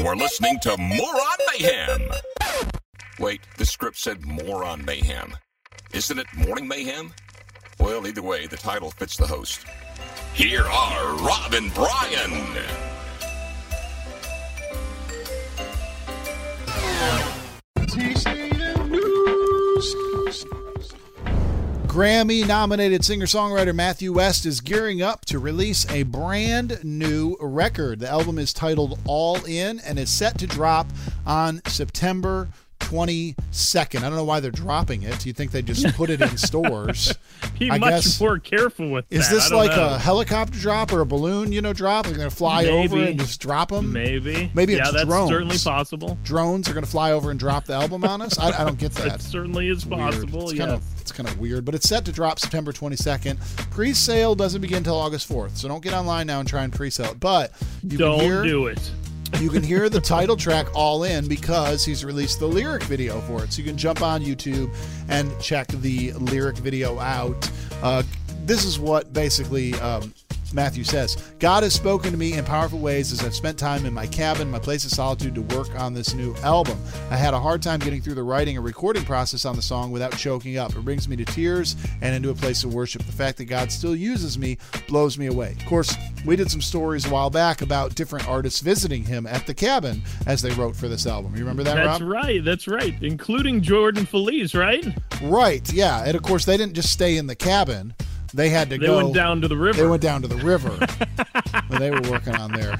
You are listening to Moron Mayhem. Wait, the script said Moron Mayhem. Isn't it Morning Mayhem? Well, either way, the title fits the host. Here are Rob and Brian. Grammy nominated singer songwriter Matthew West is gearing up to release a brand new record. The album is titled All In and is set to drop on September 22nd. I don't know why they're dropping it. Do you think they just put it in stores? Be I much guess- more careful with Is that. this like know. a helicopter drop or a balloon, you know, drop? They're going to fly over and just drop them? Maybe. Maybe yeah, it's that's drones. certainly possible. Drones are going to fly over and drop the album on us? I, I don't get that. It certainly is Weird. possible. It's Yeah. kind of it's kind of weird, but it's set to drop September 22nd. Pre-sale doesn't begin until August 4th, so don't get online now and try and pre-sale it. But you Don't hear do it. You can hear the title track all in because he's released the lyric video for it. So you can jump on YouTube and check the lyric video out. Uh, this is what basically um, Matthew says God has spoken to me in powerful ways as I've spent time in my cabin, my place of solitude, to work on this new album. I had a hard time getting through the writing and recording process on the song without choking up. It brings me to tears and into a place of worship. The fact that God still uses me blows me away. Of course, we did some stories a while back about different artists visiting him at the cabin as they wrote for this album. You remember that, That's Rob? right. That's right. Including Jordan Feliz, right? Right, yeah. And of course, they didn't just stay in the cabin. They had to They go. went down to the river. They went down to the river when they were working on their.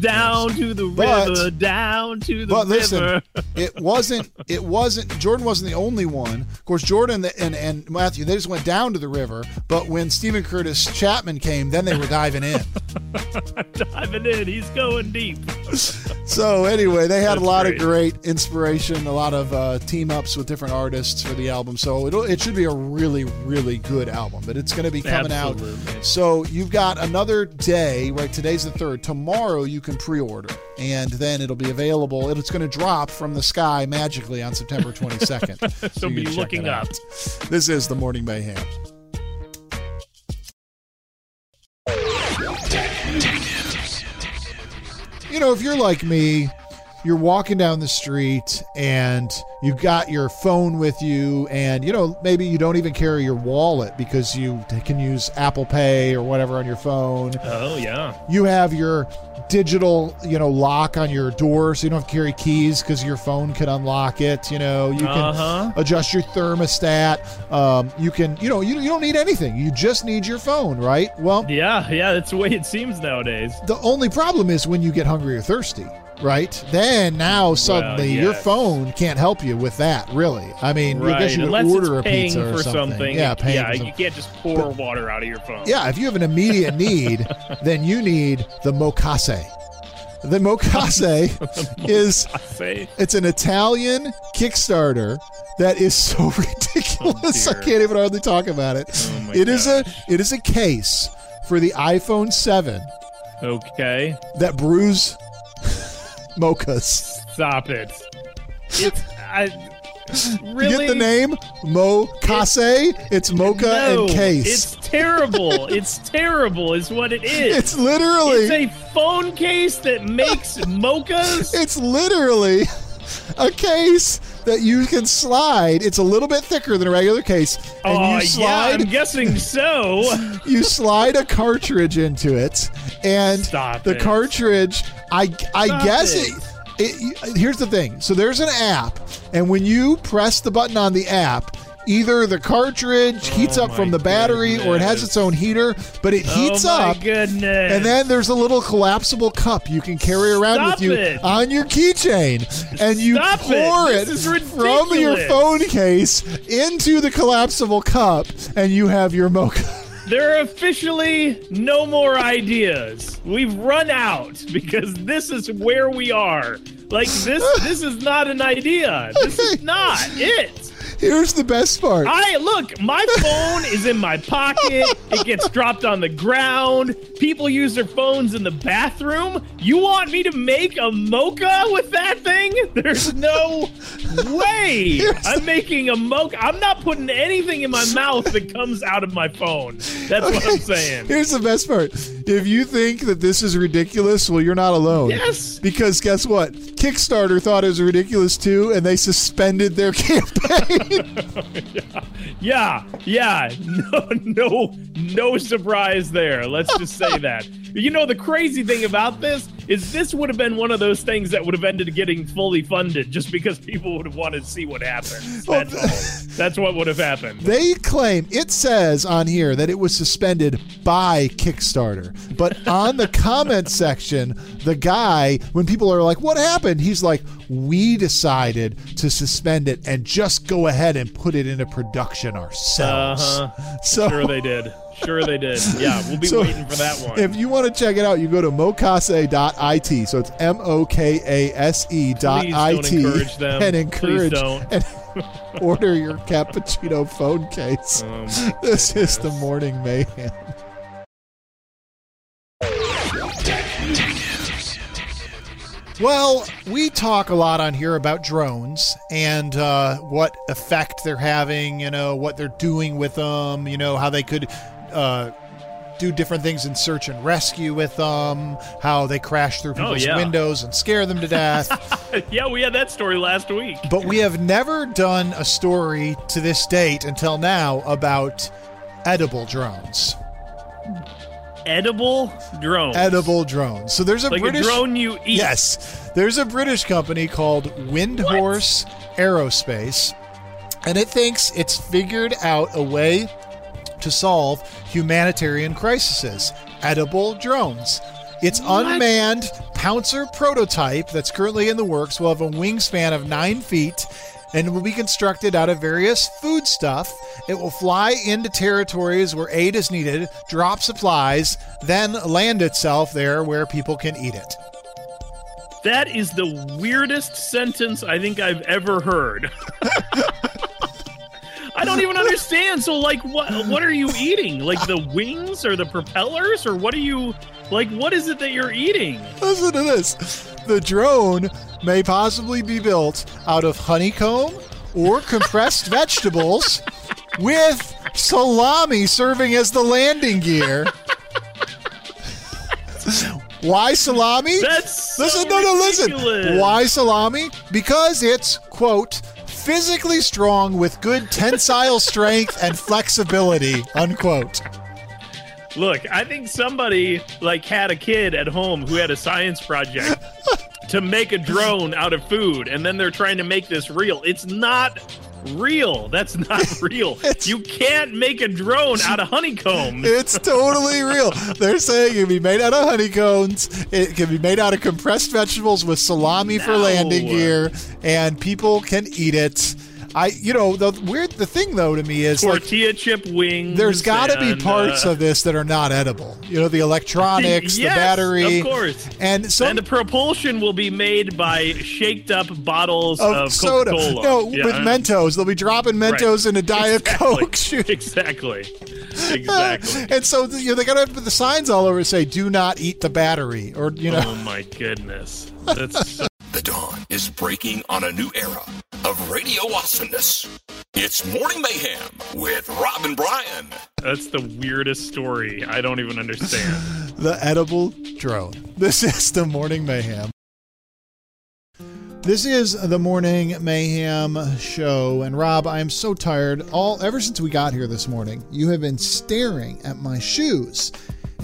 down to the But- river, down to the river. But listen, it wasn't. It wasn't. Jordan wasn't the only one. Of course, Jordan and and Matthew they just went down to the river. But when Steven Curtis Chapman came, then they were diving in. Diving in, he's going deep. So anyway, they had That's a lot great. of great inspiration, a lot of uh, team ups with different artists for the album. So it'll, it should be a really, really good album. But it's going to be coming Absolutely. out. So you've got another day, right? Today's the third. Tomorrow you can pre-order, and then it'll be available. It's going to drop from the sky magically on September 22nd. So you be looking up. This is the Morning Mayhem. you know, if you're like me, you're walking down the street and you've got your phone with you, and you know, maybe you don't even carry your wallet because you can use Apple Pay or whatever on your phone. Oh yeah. You have your digital, you know, lock on your door, so you don't have to carry keys because your phone can unlock it. You know, you can Uh-huh. adjust your thermostat. Um, you can, you know, you, you don't need anything. You just need your phone, right? Well, Yeah, yeah, that's the way it seems nowadays. the only problem is when you get hungry or thirsty, right? Then now suddenly your yes. phone can't help you with that, really. I mean, I guess you Unless order a pizza or for something. Yeah, paying yeah, you can't just pour water out of your phone. Yeah, if you have an immediate need, then you need the Mokase. The Mokase is it's an Italian Kickstarter that is so oh, ridiculous. I can't even hardly talk about it. Oh It is a it is a case for the iPhone 7 Okay. that brews mochas. Stop it. It's I You get the name Mokase? It's mocha no, and case. It's terrible. it's terrible is what it is. It's literally It's a phone case that makes mochas. It's literally a case that you can slide. It's a little bit thicker than a regular case, and Oh you yeah, slide I'm guessing so. you slide a cartridge into it, and Stop the it. cartridge. I I Stop guess it. it. It, here's the thing. So there's an app, and when you press the button on the app, either the cartridge heats Oh up from the battery or it has its own heater, but it oh heats oh my up. goodness. And then there's a little collapsible cup you can carry around Stop with you it. on your keychain. And you Stop pour it, is from your phone case into the collapsible cup, and you have your mocha. There are officially no more ideas. We've run out because this is where we are. Like this this is not an idea. This is not it. Here's the best part. I look, my phone is in my pocket. It gets dropped on the ground. People use their phones in the bathroom. You want me to make a mocha with that thing? There's no way. I'm making a mocha. I'm not putting anything in my mouth that comes out of my phone. That's what I'm saying. Here's the best part. If you think that this is ridiculous, well, you're not alone. Yes. Because guess what? Kickstarter thought it was ridiculous too, and they suspended their campaign. Yeah, yeah. No, no, no surprise there. Let's just say that. You know, the crazy thing about this is this would have been one of those things that would have ended up getting fully funded just because people would have wanted to see what happened. That's all. That's what would have happened. they claim it says on here that it was suspended by Kickstarter, but on the comment section, the guy, when people are like, "What happened?" He's like, "We decided to suspend it and just go ahead and put it into production ourselves." Uh-huh. So Sure they did. Sure they did. Yeah, we'll be So, waiting for that one. If you want to check it out, you go to mokase.it. So it's M O K A S E dot Please I encourage them. and encourage and order your cappuccino phone case. Oh this is the morning mayhem. Well, we talk a lot on here about drones and uh, what effect they're having, you know, what they're doing with them, you know, how they could uh, do different things in search and rescue with them, how they crash through Oh, people's yeah. windows and scare them to death. yeah, we had that story last week. but we have never done a story to this date until now about edible drones. Edible drones. Edible drones. So there's a like British a drone you eat. Yes. There's a British company called Windhorse Aerospace, and it thinks it's figured out a way to solve humanitarian crises edible drones. Its What? unmanned Pouncer prototype that's currently in the works will have a wingspan of nine feet and will be constructed out of various food stuff. It will fly into territories where aid is needed, drop supplies, then land itself there where people can eat it. That is the weirdest sentence I think I've ever heard. I don't even understand. So, like, what what are you eating? Like the wings or the propellers, or what are you like? What is it that you're eating? Listen to this. The drone may possibly be built out of honeycomb or compressed vegetables with salami serving as the landing gear. Why salami? That's so listen, no, no, listen. Why salami? Because it's, quote, physically strong with good tensile strength and flexibility, unquote. Look, I think somebody like had a kid at home who had a science project to make a drone out of food, and then they're trying to make this real. It's not real. That's not real. you can't make a drone out of honeycomb. It's totally real. They're saying it can be made out of honeycombs. It can be made out of compressed vegetables with salami for landing gear, and people can eat it. I, you know, the weird, the thing though to me is like Tortilla chip wings. there's got to be parts uh, of this that are not edible. You know, the electronics, Yes, the battery, of course. and so and the propulsion will be made by shaked up bottles of, of, soda. Coca-Cola. No, Yeah. with Mentos, they'll be dropping Mentos in a Diet Exactly. Coke. Shoot. Exactly. Exactly. and so you know they gotta put the signs all over to say "Do not eat the battery," or you know. oh my goodness. That's so The dawn is breaking on a new era of radio awesomeness. It's Morning Mayhem with Rob and Brian. That's the weirdest story. I don't even understand. the edible drone. This is the morning mayhem. This is the morning mayhem show, and Rob, I am so tired. All ever since we got here this morning, you have been staring at my shoes,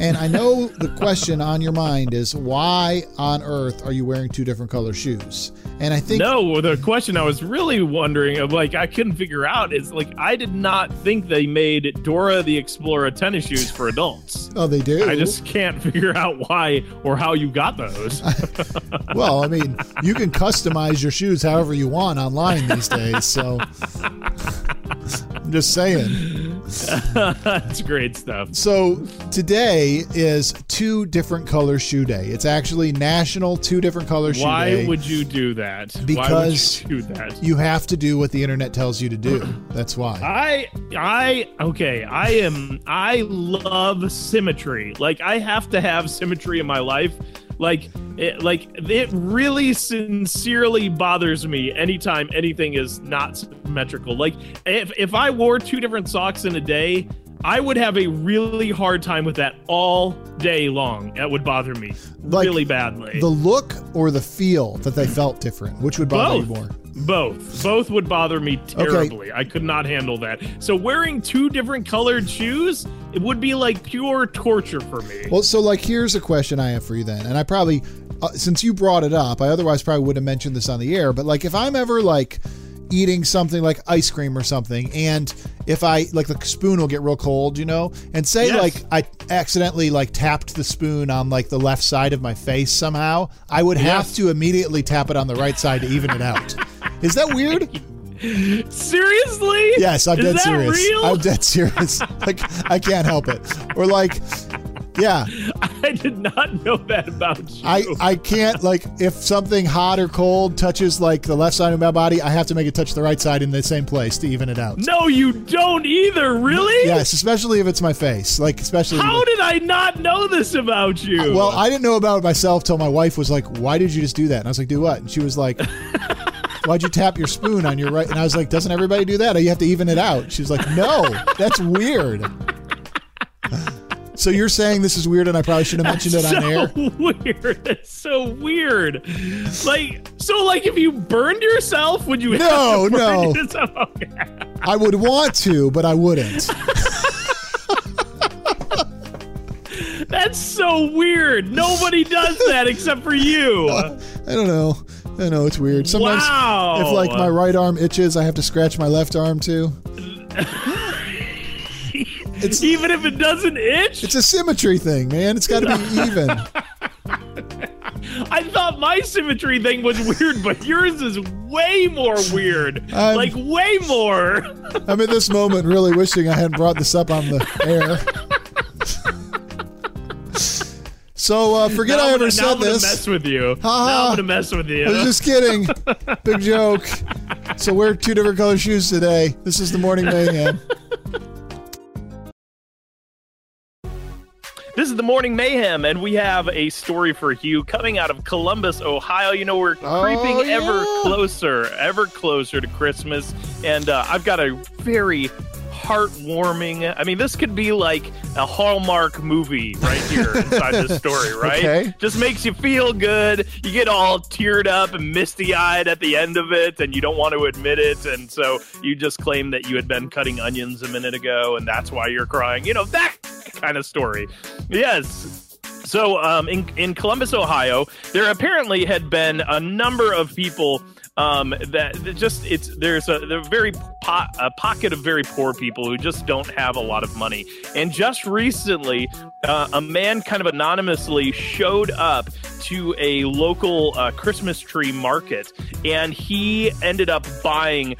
and I know the question on your mind is why on earth are you wearing two different color shoes? And I think no, the question I was really wondering of like I couldn't figure out is like I did not think they made Dora the Explorer tennis shoes for adults. oh they do. I just can't figure out why or how you got those. well, I mean, you can customize your shoes however you want online these days. So I'm just saying. That's great stuff. So today is two different color shoe day. It's actually National Two Different Color Shoe Why Day. Why would you do that? Because you do that? you have to do what the internet tells you to do. That's why. I I okay, I am I love symmetry. Like I have to have symmetry in my life. Like it like it really sincerely bothers me anytime anything is not symmetrical. Like if if I wore two different socks in a day, I would have a really hard time with that all day long. That would bother me Like, really badly. The look or the feel that they felt different, which would bother Both. you more? Both. Both would bother me terribly. I could not handle that. So wearing two different colored shoes, it would be like pure torture for me. Well, so like here's a question I have for you then, and I probably, uh, since you brought it up, I otherwise probably would have mentioned this on the air. But like if I'm ever like eating something like ice cream or something, and if I like the spoon will get real cold, you know, and say Yes. like I accidentally like tapped the spoon on like the left side of my face somehow, I would have to immediately tap it on the right side to even it out. Is that weird? Seriously? Yes, I'm Is dead that serious. real? I'm dead serious. like I can't help it. Or like, yeah, I did not know that about you. I I can't like if something hot or cold touches like the left side of my body, I have to make it touch the right side in the same place to even it out. no, you don't either. Really? Yes, especially if it's my face. Like especially. How did I not know this about you? well, I didn't know about it myself till my wife was like, "Why did you just do that?" And I was like, "Do what?" And she was like, "Why'd you tap your spoon on your right?" And I was like, "Doesn't everybody do that? Or you have to even it out?" She's like, "No, that's weird." So you're saying this is weird, and I probably shouldn't have mentioned it on so air. weird. That's so weird. Like, so, like, if you burned yourself, would you? No, have to burn no. I would want to, but I wouldn't. That's so weird. Nobody does that except for you. I don't know. I know it's weird. Sometimes Wow. if like my right arm itches, I have to scratch my left arm too. It's Even if it doesn't itch, it's a symmetry thing, man. It's got to be even. I thought my symmetry thing was weird, but yours is way more weird. I'm- like way more. I'm in this moment really wishing I hadn't brought this up on the air. So uh, forget Now I ever gonna, now said I'm this. mess with you. Ha now ha. I'm gonna mess with you. I was just kidding. Big joke. So wear two different color shoes today. This is the morning mayhem. This is the Morning Mayhem, and we have a story for you coming out of Columbus, Ohio. You know, we're Oh, creeping ever closer, ever closer to Christmas, and uh, I've got a very heartwarming. I mean, this could be like a Hallmark movie right here inside this story, right? Okay. Just makes you feel good. You get all teared up and misty eyed at the end of it, and you don't want to admit it. And so you just claim that you had been cutting onions a minute ago, and that's why you're crying. You know, that kind of story. Yes. So, um, in, in Columbus, Ohio, there apparently had been a number of people um, that just it's there's a, there's a very po- a pocket of very poor people who just don't have a lot of money. And just recently, uh, a man kind of anonymously showed up to a local uh, Christmas tree market, and he ended up buying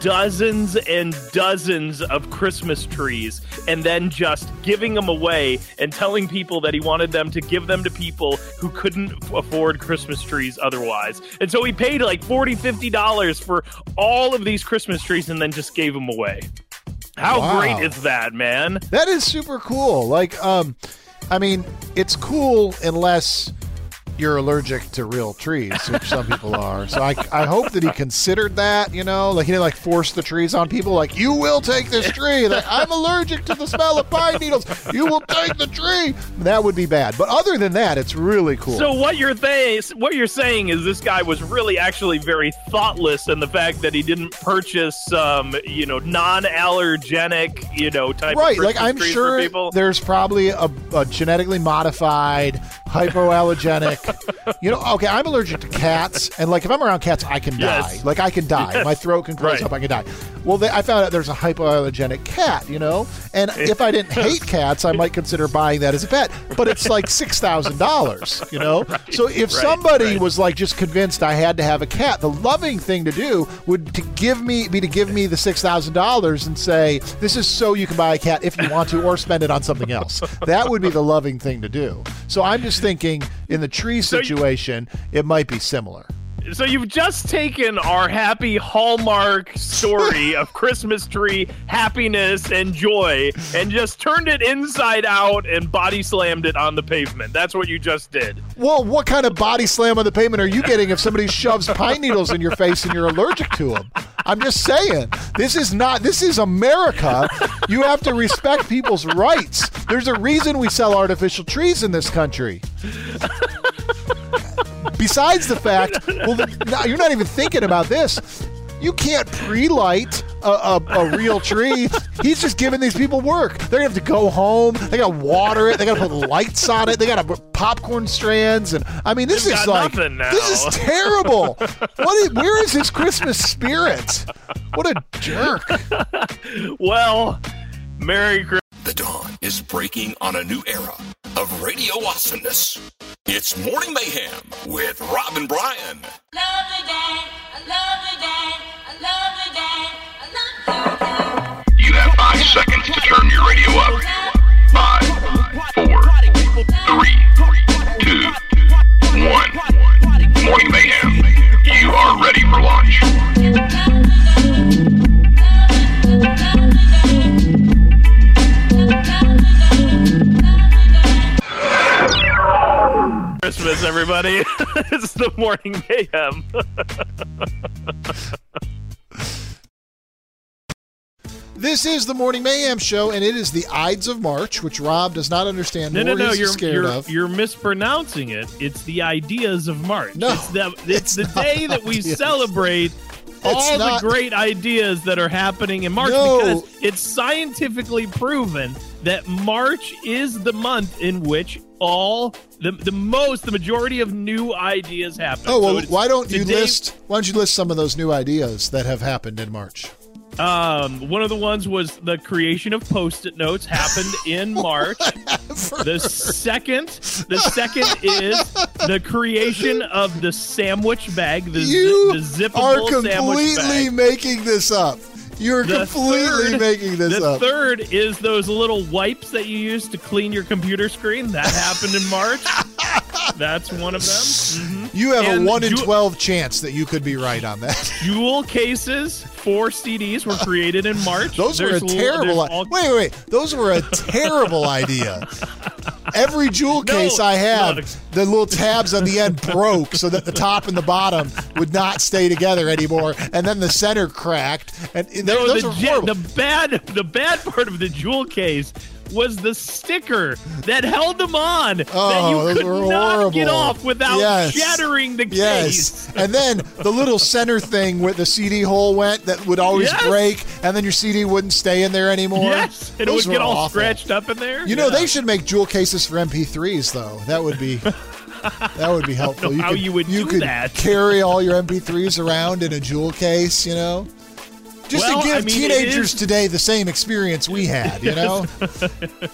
dozens and dozens of Christmas trees and then just giving them away and telling people that he wanted them to give them to people who couldn't afford Christmas trees otherwise. And so he paid like 40 50 dollars for all of these Christmas trees and then just gave them away. How Wow. great is that, man? That is super cool. Like, um, I mean, it's cool unless you're allergic to real trees, which some people are. So I, I hope that he considered that. You know, like he didn't like force the trees on people. Like, you will take this tree. Like, I'm allergic to the smell of pine needles. You will take the tree. That would be bad. But other than that, it's really cool. So what you're th- what you're saying is this guy was really actually very thoughtless in the fact that he didn't purchase um, you know, non-allergenic, you know, type right of like i'm sure there's probably a, a genetically modified hypoallergenic you know okay i'm allergic to cats and like if i'm around cats i can die. Like i can die. Yes. my throat can close Right. up i can die. Well they, i found out there's a hypoallergenic cat you know? And if i didn't hate cats i might consider buying that as a pet but it's like $6000 you know? So if right, somebody right. was like just convinced i had to have a cat the loving thing to do would to give me be to give me the $6000 and say this is so you can buy a cat if you want to or spend it on something else. That would be the loving thing to do. So i'm just thinking in the tree you- situation it might be similar So you've just taken our happy Hallmark story of Christmas tree happiness and joy and just turned it inside out and body slammed it on the pavement. That's what you just did. well what kind of body slam on the pavement are you getting if somebody shoves pine needles in your face and you're allergic to them I'm just saying. This is not. This is America. You have to respect people's rights. There's a reason we sell artificial trees in this country. Besides the fact, well, the, you're not even thinking about this. You can't pre-light a, a, a, real tree. He's just giving these people work. They're gonna have to go home. They gotta water it. They gotta put lights on it. They gotta put popcorn strands. And I mean, this They've is like this is terrible. what? Is, where is his Christmas spirit? What a jerk. Well, Merry Christmas. The dawn is breaking on a new era of radio awesomeness. It's Morning Mayhem with Rob and Brian. Love the day, I love the day, I love the day, I love the. You have five seconds to turn your radio up. Five, four, three, two, one. Morning Mayhem. You are ready for launch. Christmas, everybody. it's the morning mayhem. This is the Morning Mayhem Show, and it is the Ides of March, which Rob does not understand no, no, no. You're scared you're, of. you're mispronouncing it. It's the ideas of March. No, it's the it's it's the day that we ideas. celebrate all not. the great ideas that are happening in March No. because it's scientifically proven that March is the month in which all the the most the majority of new ideas happen. oh well, it's why don't you today- list? Why don't you list some of those new ideas that have happened in March? Um, one of the ones was the creation of post-it notes happened in March. The second, the second is the creation of the sandwich bag, the, you the zippable are completely making this up. You're The completely third- making this the up. third is those little wipes that you use to clean your computer screen. That happened in March. That's one of them. Mhm. you have a one in ju- twelve chance that you could be right on that. Jewel cases for CDs were created in March. Those were There's a l- terrible. there's i- all- wait, wait, wait. Those were a terrible idea. Every jewel No, case I have, look. the little tabs on the end broke so that the top and the bottom would not stay together anymore, and then the center cracked. And and No, those the, are horrible. the bad the bad part of the jewel case was the sticker that held them on that Oh, you could not get horrible. off without Yes. shattering the case. Yes, and then the little center thing where the CD hole went that would always Yes. break, and then your CD wouldn't stay in there anymore. Yes, and it Those would get all awful. scratched up in there. You know, Yeah. they should make jewel cases for MP3s, though. That would be that would be helpful. know how you would do could that. carry all your MP3s around in a jewel case, you know, just Well, to give I mean, teenagers is- today the same experience we had. You know,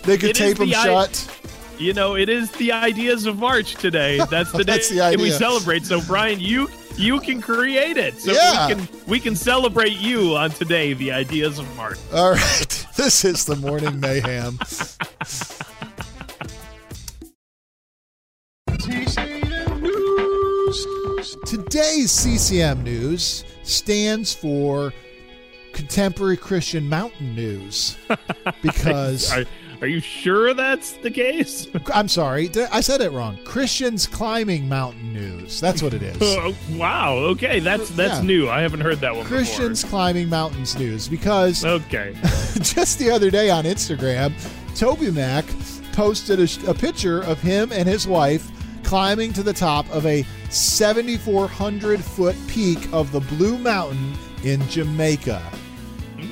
they could It is tape them the i- shut. You know, it is the ideas of March today. That's the That's day the that we celebrate. So, Brian, you you can create it. So Yeah. we can we can celebrate you on today. The ideas of March. All right, this is the morning mayhem. CCM News Today's CCM news stands for Contemporary Christian Mountain News because Are, are you sure that's the case? I'm sorry, I said it wrong. Christians climbing mountain news. That's what it is. Oh, wow. Okay, that's that's Yeah. new. I haven't heard that one Christians climbing mountains news because. Okay. just the other day on Instagram, TobyMac posted a, a picture of him and his wife climbing to the top of a 7,400 foot peak of the Blue Mountain in Jamaica.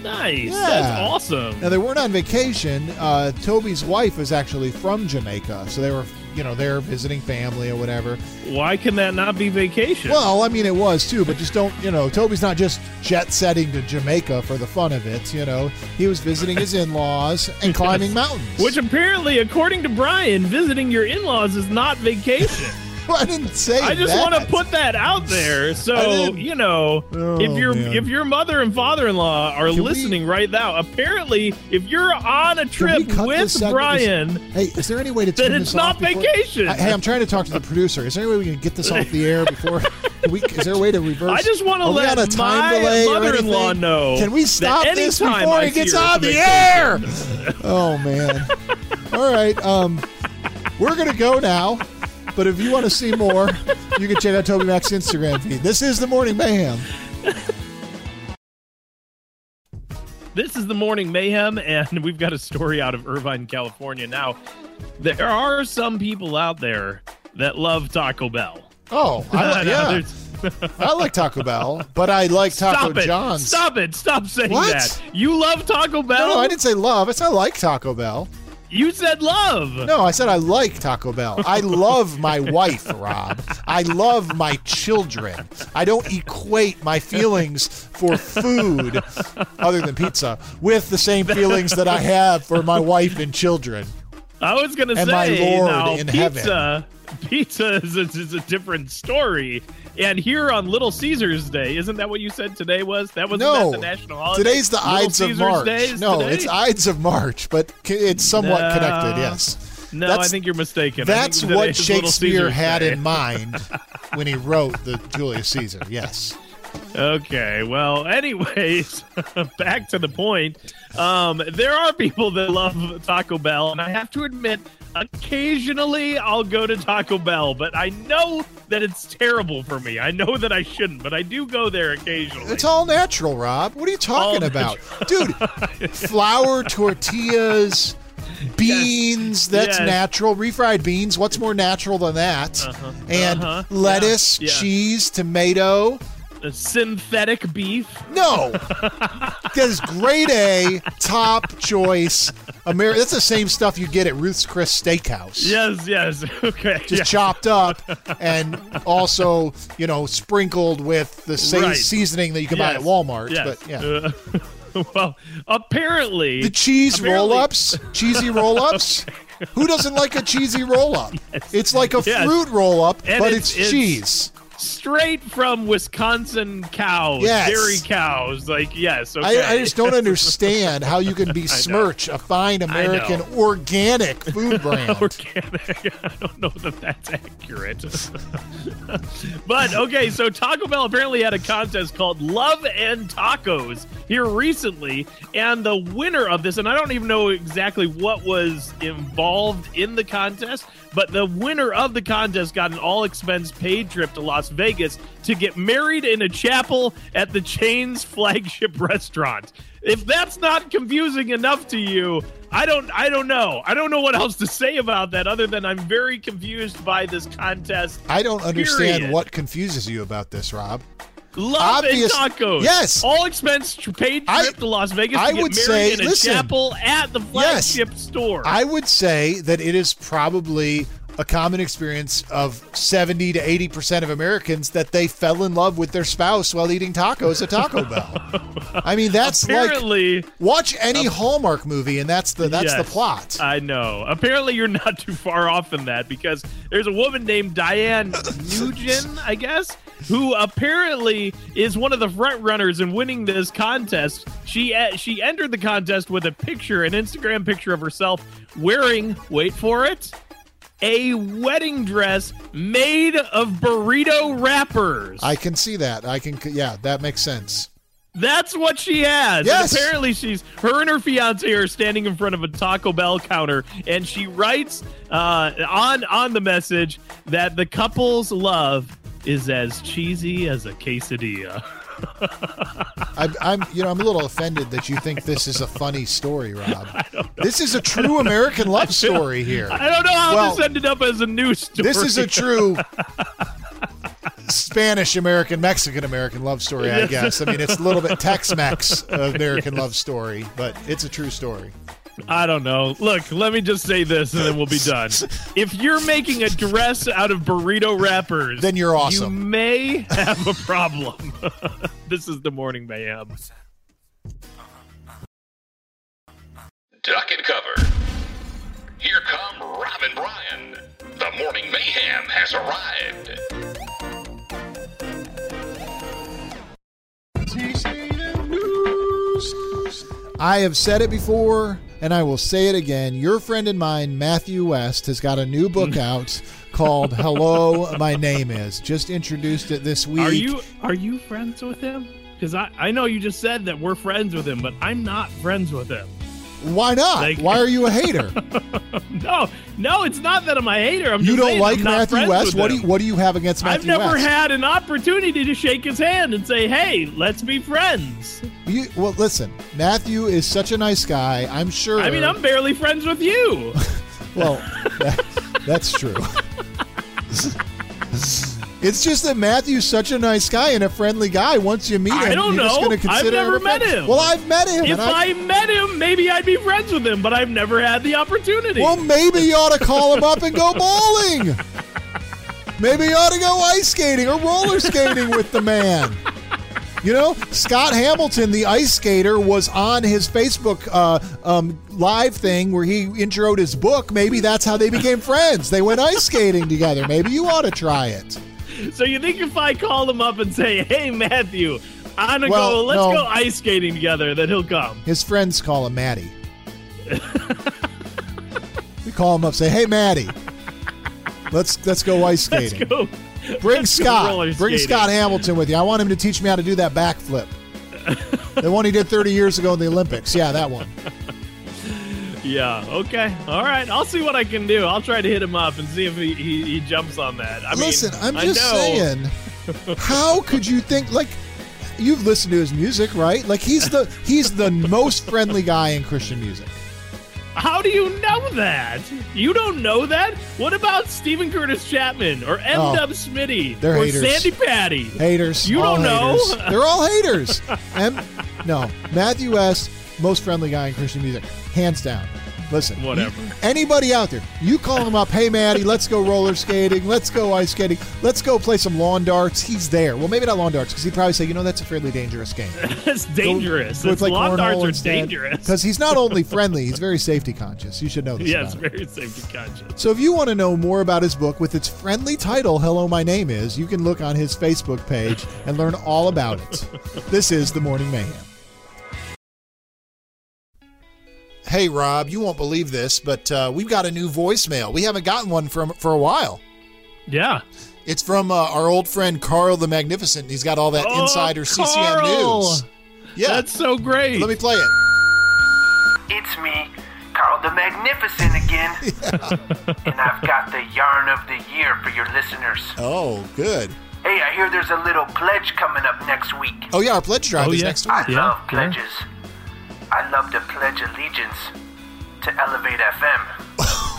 Nice. Yeah. That's awesome. Now they weren't on vacation. Uh, Toby's wife is actually from Jamaica, so they were, you know, there visiting family or whatever. Why can that not be vacation? Well, I mean, it was too, but just don't, you know, Toby's not just jet setting to Jamaica for the fun of it. You know, he was visiting his in-laws and climbing mountains. Which apparently, according to Brian, visiting your in-laws is not vacation. I didn't say. I just want to put that out there. So you know, Oh, if your man. if your mother and father-in-law are Can we- listening right now, apparently, if you're on a trip with? Brian, Hey, is there any way to turn it's not before- vacation. I- Hey, I'm trying to talk to the producer. Is there any way we can get this off the air before? We, is there a way to reverse? I just want to let a time my delay mother-in-law know. Can we stop this before I it gets on the air? oh man! All right, um, we're gonna go now. But if you want to see more, you can check out TobyMac's Instagram feed. This is the Morning Mayhem. This is the Morning Mayhem, and we've got a story out of Irvine, California. Now, there are some people out there that love Taco Bell. Oh, I, yeah. I like Taco Bell, but I like Taco Stop it! John's. Stop it! Stop saying What? that. You love Taco Bell. No, no, I didn't say love. I said I like Taco Bell. You said love. No, I said I like Taco Bell. I love my wife, Rob. I love my children. I don't equate my feelings for food, other than pizza, with the same feelings that I have for my wife and children. I was gonna And say my Lord now, in pizza. Pizza is a, is a different story. And here on Little Caesars Day, isn't that what you said today was? That was No, that the national holiday. today's the Little Ides Caesars of March. No, today? it's Ides of March, but it's somewhat No. connected. Yes. No, That's- I think you're mistaken. That's what Shakespeare had Day. in mind when he wrote the Julius Caesar. Yes. Okay, well, anyways, back to the point. Um, there are people that love Taco Bell, and I have to admit, occasionally I'll go to Taco Bell, but I know that it's terrible for me. I know that I shouldn't, but I do go there occasionally. It's all natural, Rob. What are you talking All about? Dude, flour, tortillas, beans, that's Yes. natural. Refried beans, what's more natural than that? And Uh-huh. lettuce. Yeah. cheese, tomato. Synthetic beef. No. is grade A, top choice. Ameri- that's the same stuff you get at Ruth's Chris Steakhouse. Yes, yes. Okay. Just yeah. chopped up and also, you know, sprinkled with the same Right. seasoning that you can buy at Walmart. yes. But yeah. Uh, well, apparently The cheese Apparently- roll ups, cheesy roll ups. Who doesn't like a cheesy roll up? It's like a Yes. fruit roll up, but it's, it's- cheese. Straight from Wisconsin cows, Yes. dairy cows. Like, yes. Okay. I, I just don't understand how you can besmirch a fine American organic food brand. organic. I don't know that that's accurate. but okay, so Taco Bell apparently had a contest called Love and Tacos here recently, and the winner of this, and I don't even know exactly what was involved in the contest, but the winner of the contest got an all expense paid trip to Las Vegas to get married in a chapel at the chain's flagship restaurant. If that's not confusing enough to you, I don't I don't know. I don't know what else to say about that other than I'm very confused by this contest. I don't understand Period. what confuses you about this, Rob. Love Obvious- and tacos. Yes. All expense paid I- trip to Las Vegas I to get would married say- in a listen. chapel at the Yes. flagship store. I would say that it is probably a common experience of 70 to 80% of Americans that they fell in love with their spouse while eating tacos at Taco Bell. I mean, that's like Apparently, watch any Hallmark movie and that's the that's the plot. I know. Apparently, you're not too far off from that because there's a woman named Diane Nugent, I guess, who apparently is one of the front runners in winning this contest. She she entered the contest with a picture, an Instagram picture of herself wearing, wait for it, a wedding dress made of burrito wrappers. I can see that. I can yeah, that makes sense. That's what she has. Yes. And apparently, she's her and her fiance are standing in front of a Taco Bell counter, and she writes uh, on on the message that the couple's love is as cheesy as a quesadilla. I, I'm, you know, I'm a little offended that you think this is a funny story, Rob. This is a true American love story here. I don't know how Well, this ended up as a news story. This is a true Spanish American, Mexican American love story, I guess. I mean, it's a little bit Tex Mex American love story, but it's a true story. I don't know. Look, let me just say this, and then we'll be done. If you're making a dress out of burrito wrappers, Then you're awesome. You may have a problem. this is the morning mayhem. Duck and cover. Here come Rob and Brian. The morning mayhem has arrived. I have said it before, and I will say it again. Your friend and mine, Matthew West, has got a new book mm. out called "Hello, My Name Is." Just introduced it this week. Are you are you friends with him? Because I, I know you just said that we're friends with him, but I'm not friends with him. Why not? Like- Why are you a hater? No, no, it's not that I'm a hater. I'm you don't like I'm Matthew West? What do you What do you have against Matthew? I've never West? had an opportunity to shake his hand and say, "Hey, let's be friends." You, well, listen, Matthew is such a nice guy. I'm sure. I mean, I'm barely friends with you. Well, that- that's true. It's just that Matthew's such a nice guy and a friendly guy. Once you meet him, I don't you're just know. to I've never him met him. Well, I've met him. if I, I met him, maybe I'd be friends with him, but I've never had the opportunity. well, maybe you ought to call him up and go bowling. Maybe you ought to go ice skating or roller skating with the man. You know, Scott Hamilton, the ice skater, was on his Facebook uh, um, live thing where he introed his book. Maybe that's how they became friends. They went ice skating together. Maybe you ought to try it. So you think if I call him up and say, "Hey, Matthew, I'm gonna Well, go, let's no. go ice skating together," that he'll come? His friends call him Maddie. we call him up, say, "Hey, Maddie, let's let's go ice skating. Let's go. Bring let's Scott. roller Bring. Scott Hamilton with you. I want him to teach me how to do that backflip. the one he did 30 years ago in the Olympics. Yeah, that one. Yeah. Okay. All right. I'll see what I can do. I'll try to hit him up and see if he, he, he jumps on that. I Listen, mean, I'm just know- saying. How could you think like? You've listened to his music, right? Like he's the he's the most friendly guy in Christian music. How do you know that? You don't know that? What about Steven Curtis Chapman or M. Oh, Dub Smitty they're or haters. Sandi Patty? Haters. You all don't know? haters. They're all haters. M- no, Matthew S., most friendly guy in Christian music, hands down. Listen, Whatever. anybody out there, you call him up, hey Maddie, let's go roller skating, let's go ice skating, let's go play some lawn darts. He's there. Well, maybe not lawn darts because he'd probably say, you know, that's a fairly dangerous game. That's dangerous. Go It's play lawn darts are instead. dangerous. Because he's not only friendly, he's very safety conscious. You should know this. Yes, very safety conscious. So if you want to know more about his book with its friendly title, Hello, My Name Is, you can look on his Facebook page and learn all about it. This is The Morning Mayhem. Hey, Rob, you won't believe this, but uh, we've got a new voicemail. We haven't gotten one from for a while. Yeah. It's from uh, our old friend Carl the Magnificent. He's got all that Oh, insider CCM Carl! news. Yeah, That's so great. let me play it. It's me, Carl the Magnificent again. and I've got the yarn of the year for your listeners. Oh, good. Hey, I hear there's a little pledge coming up next week. Oh yeah, our pledge drive Oh, is yeah. next week. I Yeah, love yeah. pledges. I love to pledge allegiance to Elevate FM.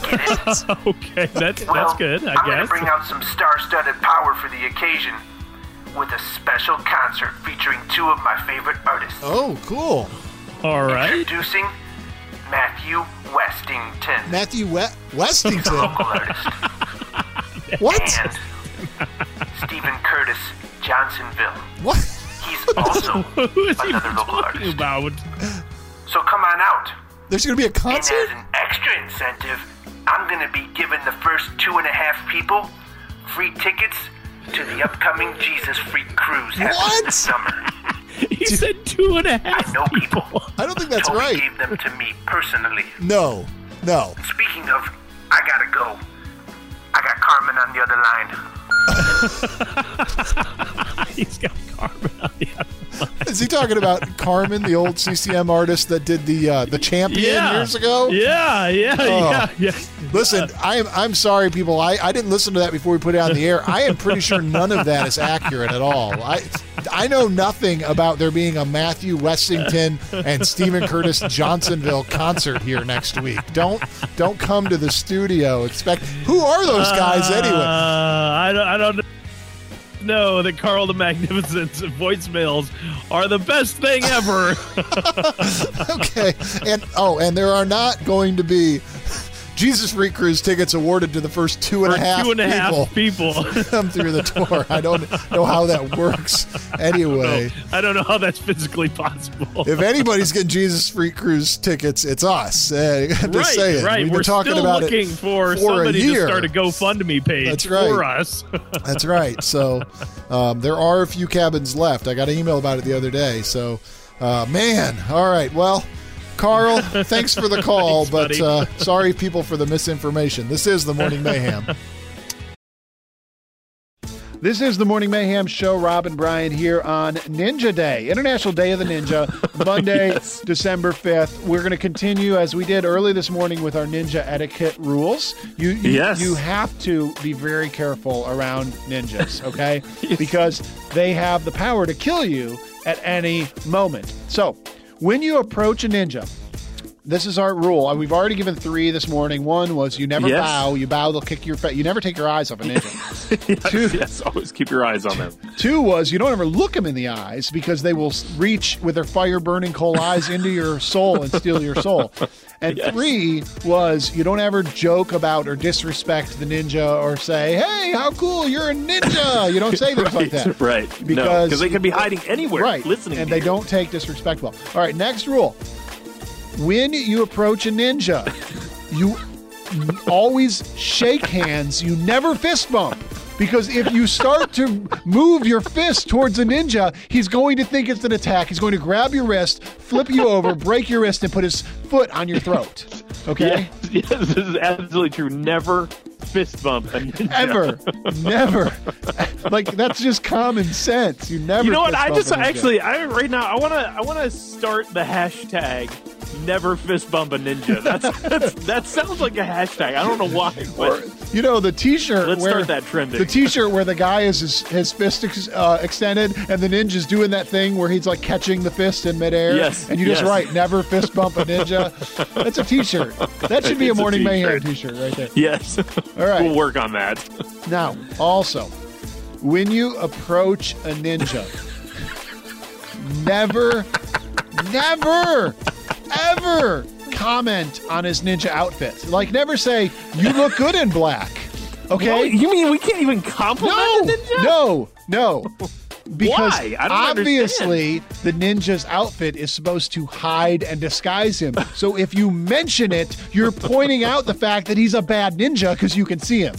Get it? okay, that's Well, that's good. I am gonna guess. bring out some star-studded power for the occasion with a special concert featuring two of my favorite artists. Oh, cool. All right. Introducing Matthew Westington, Matthew we- Westington. local artist. what? and Stephen Curtis Johnsonville. What? He's also Who is he another local talking artist. about? So come on out. There's going to be a concert? And concert? as an extra incentive, I'm going to be giving the first two and a half people free tickets to the upcoming Jesus Freak Cruise happening this summer. He said two and a half I know people. I don't think that's Toby right. gave them to me personally. No, no. Speaking of, I gotta go. I got Carmen on the other line. He's got Carmen on the other Is he talking about Carmen, the old CCM artist that did the uh, the champion Yeah. years ago? Yeah, yeah, Oh. yeah, yeah. Listen, I'm I'm sorry, people. I, I didn't listen to that before we put it on the air. I am pretty sure none of that is accurate at all. I I know nothing about there being a Matthew Westington and Stephen Curtis Johnsonville concert here next week. Don't don't come to the studio. Expect who are those guys Uh, anyway? I don't, I don't know that Carl the Magnificent's voicemails are the best thing ever. Okay, and oh, and there are not going to be Jesus Freak Cruise tickets awarded to the first two and a half two and a half people. people. come through the door. I don't know how that works. Anyway, I don't know how that's physically possible. if anybody's getting Jesus Freak Cruise tickets, it's us. Eh, I'm just right, saying. right. We've We're been talking about looking it for, for a somebody to start a GoFundMe page That's right. for us. That's right. So um, there are a few cabins left. I got an email about it the other day. So, uh, man, all right. Well, Carl, thanks for the call, Thanks, but uh, sorry, people, for the misinformation. This is the Morning Mayhem. This is the Morning Mayhem Show. Rob and Brian here on Ninja Day, International Day of the Ninja, Monday, Yes. December 5th. We're going to continue as we did early this morning with our ninja etiquette rules. You, you, Yes. you have to be very careful around ninjas, okay? Because they have the power to kill you at any moment. So, when you approach a ninja, this is our rule. Uh, We've already given three this morning. One was you never Yes. bow. You bow, they'll kick your face. You never take your eyes off a ninja. Two, yes, always keep your eyes on them. two was you don't ever look them in the eyes because they will reach with their fire burning coal eyes into your soul and steal your soul. And Yes. three was you don't ever joke about or disrespect the ninja or say, "Hey, how cool! You're a ninja." You don't say things like that, Right. Because- because they could be hiding anywhere, right? listening and they you. don't take disrespect well. All right, next rule: when you approach a ninja, you always shake hands. You never fist bump. Because if you start to move your fist towards a ninja, he's going to think it's an attack. He's going to grab your wrist, flip you over, break your wrist, and put his foot on your throat. Okay? Yes, yes, this is absolutely true. Never fist bump a ninja. Ever. Never. Like, that's just common sense. You never You know what? I just actually, I right now, I wanna, I wanna start the hashtag. Never fist bump a ninja. That's, that's that sounds like a hashtag. I don't know why, but You know the T-shirt. Let's where, start that trending. The T-shirt where the guy is his, his fist ex, uh, extended, and the ninja's doing that thing where he's like catching the fist in midair. Yes, And you just yes. write "Never fist bump a ninja." That's a T-shirt. That should be a It's a Morning Mayhem t-shirt. T-shirt right there. yes. All right. we'll work on that. Now, also, when you approach a ninja, never, never, ever comment on his ninja outfit. Like, never say "You look good in black." Okay. You mean we can't even compliment No, a ninja? no, no. Because Why? I don't obviously the ninja's outfit is supposed to hide and disguise him. So if you mention it, you're pointing out the fact that he's a bad ninja because you can see him.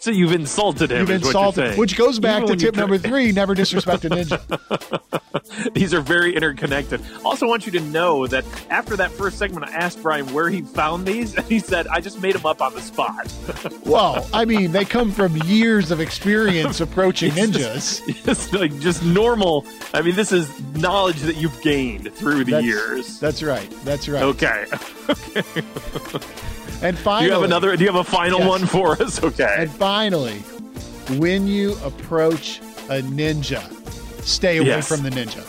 So you've insulted him. You've is what you're insulted, which goes back Even to tip number three: never disrespect a ninja. These are very interconnected. Also, want you to know that after that first segment, I asked Brian where he found these, and he said, "I just made them up on the spot." Well, I mean, they come from years of experience approaching ninjas. it's like just normal. I mean, this is knowledge that you've gained through the That's- years. That's right. That's right. Okay. Okay. and finally, Do you have another? Do you have a final Yes. one for us? Okay. Finally, when you approach a ninja, stay away Yes. from the ninja.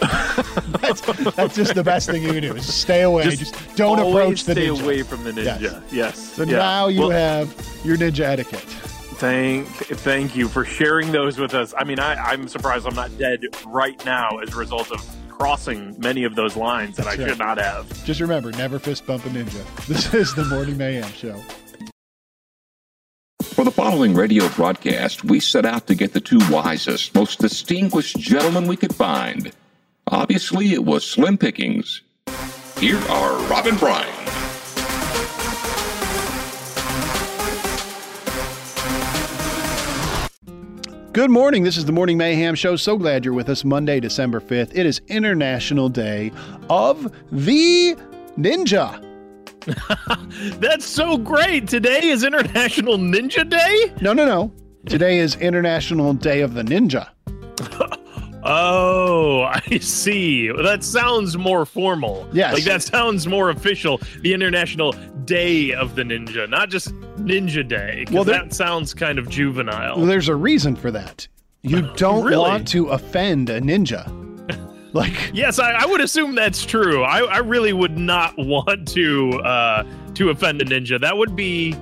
that's, that's just the best thing you can do. Is stay away. Just, don't approach the stay ninja. Stay away from the ninja. Yes. Yes. So Yeah. now you Well, have your ninja etiquette. Thank, thank you for sharing those with us. I mean, I, I'm surprised I'm not dead right now as a result of crossing many of those lines that That's I right. should not have. Just remember, never fist bump a ninja. This is the Morning Mayhem Show. For the following radio broadcast, we set out to get the two wisest, most distinguished gentlemen we could find. Obviously, it was slim pickings. Here are Robin and Brian. Good morning. This is the Morning Mayhem Show. So glad you're with us. Monday, December 5th. It is International Day of the Ninja. That's so great. Today is International Ninja Day. No, no, no. Today is International Day of the Ninja. Oh, I see. That sounds more formal. Yes. Like that sounds more official. The International Day of the Ninja, not just Ninja Day. Well, there- that sounds kind of juvenile. Well, there's a reason for that. You don't Really? want to offend a ninja. Like, Yes, I, I would assume that's true. I, I really would not want to uh, to offend a ninja. That would be,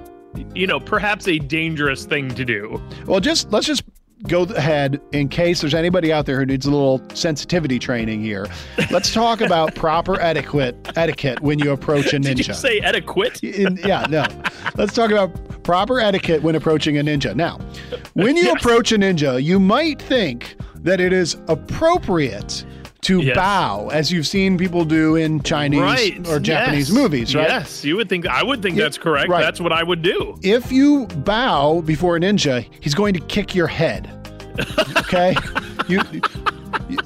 you know, perhaps a dangerous thing to do. well, just let's just go ahead in case there's anybody out there who needs a little sensitivity training here. Let's talk about proper etiquette etiquette when you approach a ninja. Did you say etiquette? In- yeah, no. Let's talk about proper etiquette when approaching a ninja. Now, when you Yes. approach a ninja, you might think that it is appropriate to Yes. bow, as you've seen people do in Chinese right or Japanese yes. movies, right? Yes, you would think. I would think Yeah, that's correct. right. That's what I would do. If you bow before a ninja, he's going to kick your head. Okay? you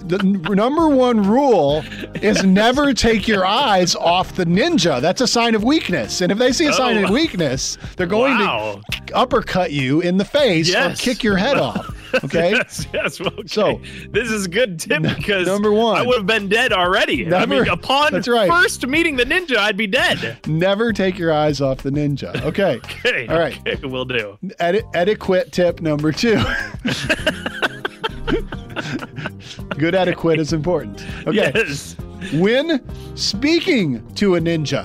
the number one rule is never take your eyes off the ninja. That's a sign of weakness. And if they see a sign Oh. of weakness, they're going Wow. to uppercut you in the face Yes. or kick your head off. Okay. Yes, yes. well, Okay. So- this is a good tip because number one. I would have been dead already. I mean, Never- upon That's right. first meeting the ninja, I'd be dead. Never take your eyes off the ninja. Okay. Okay, All right. okay, we'll do. Eti- etiquette tip number two. Good etiquette is important. Okay. Yes. When speaking to a ninja,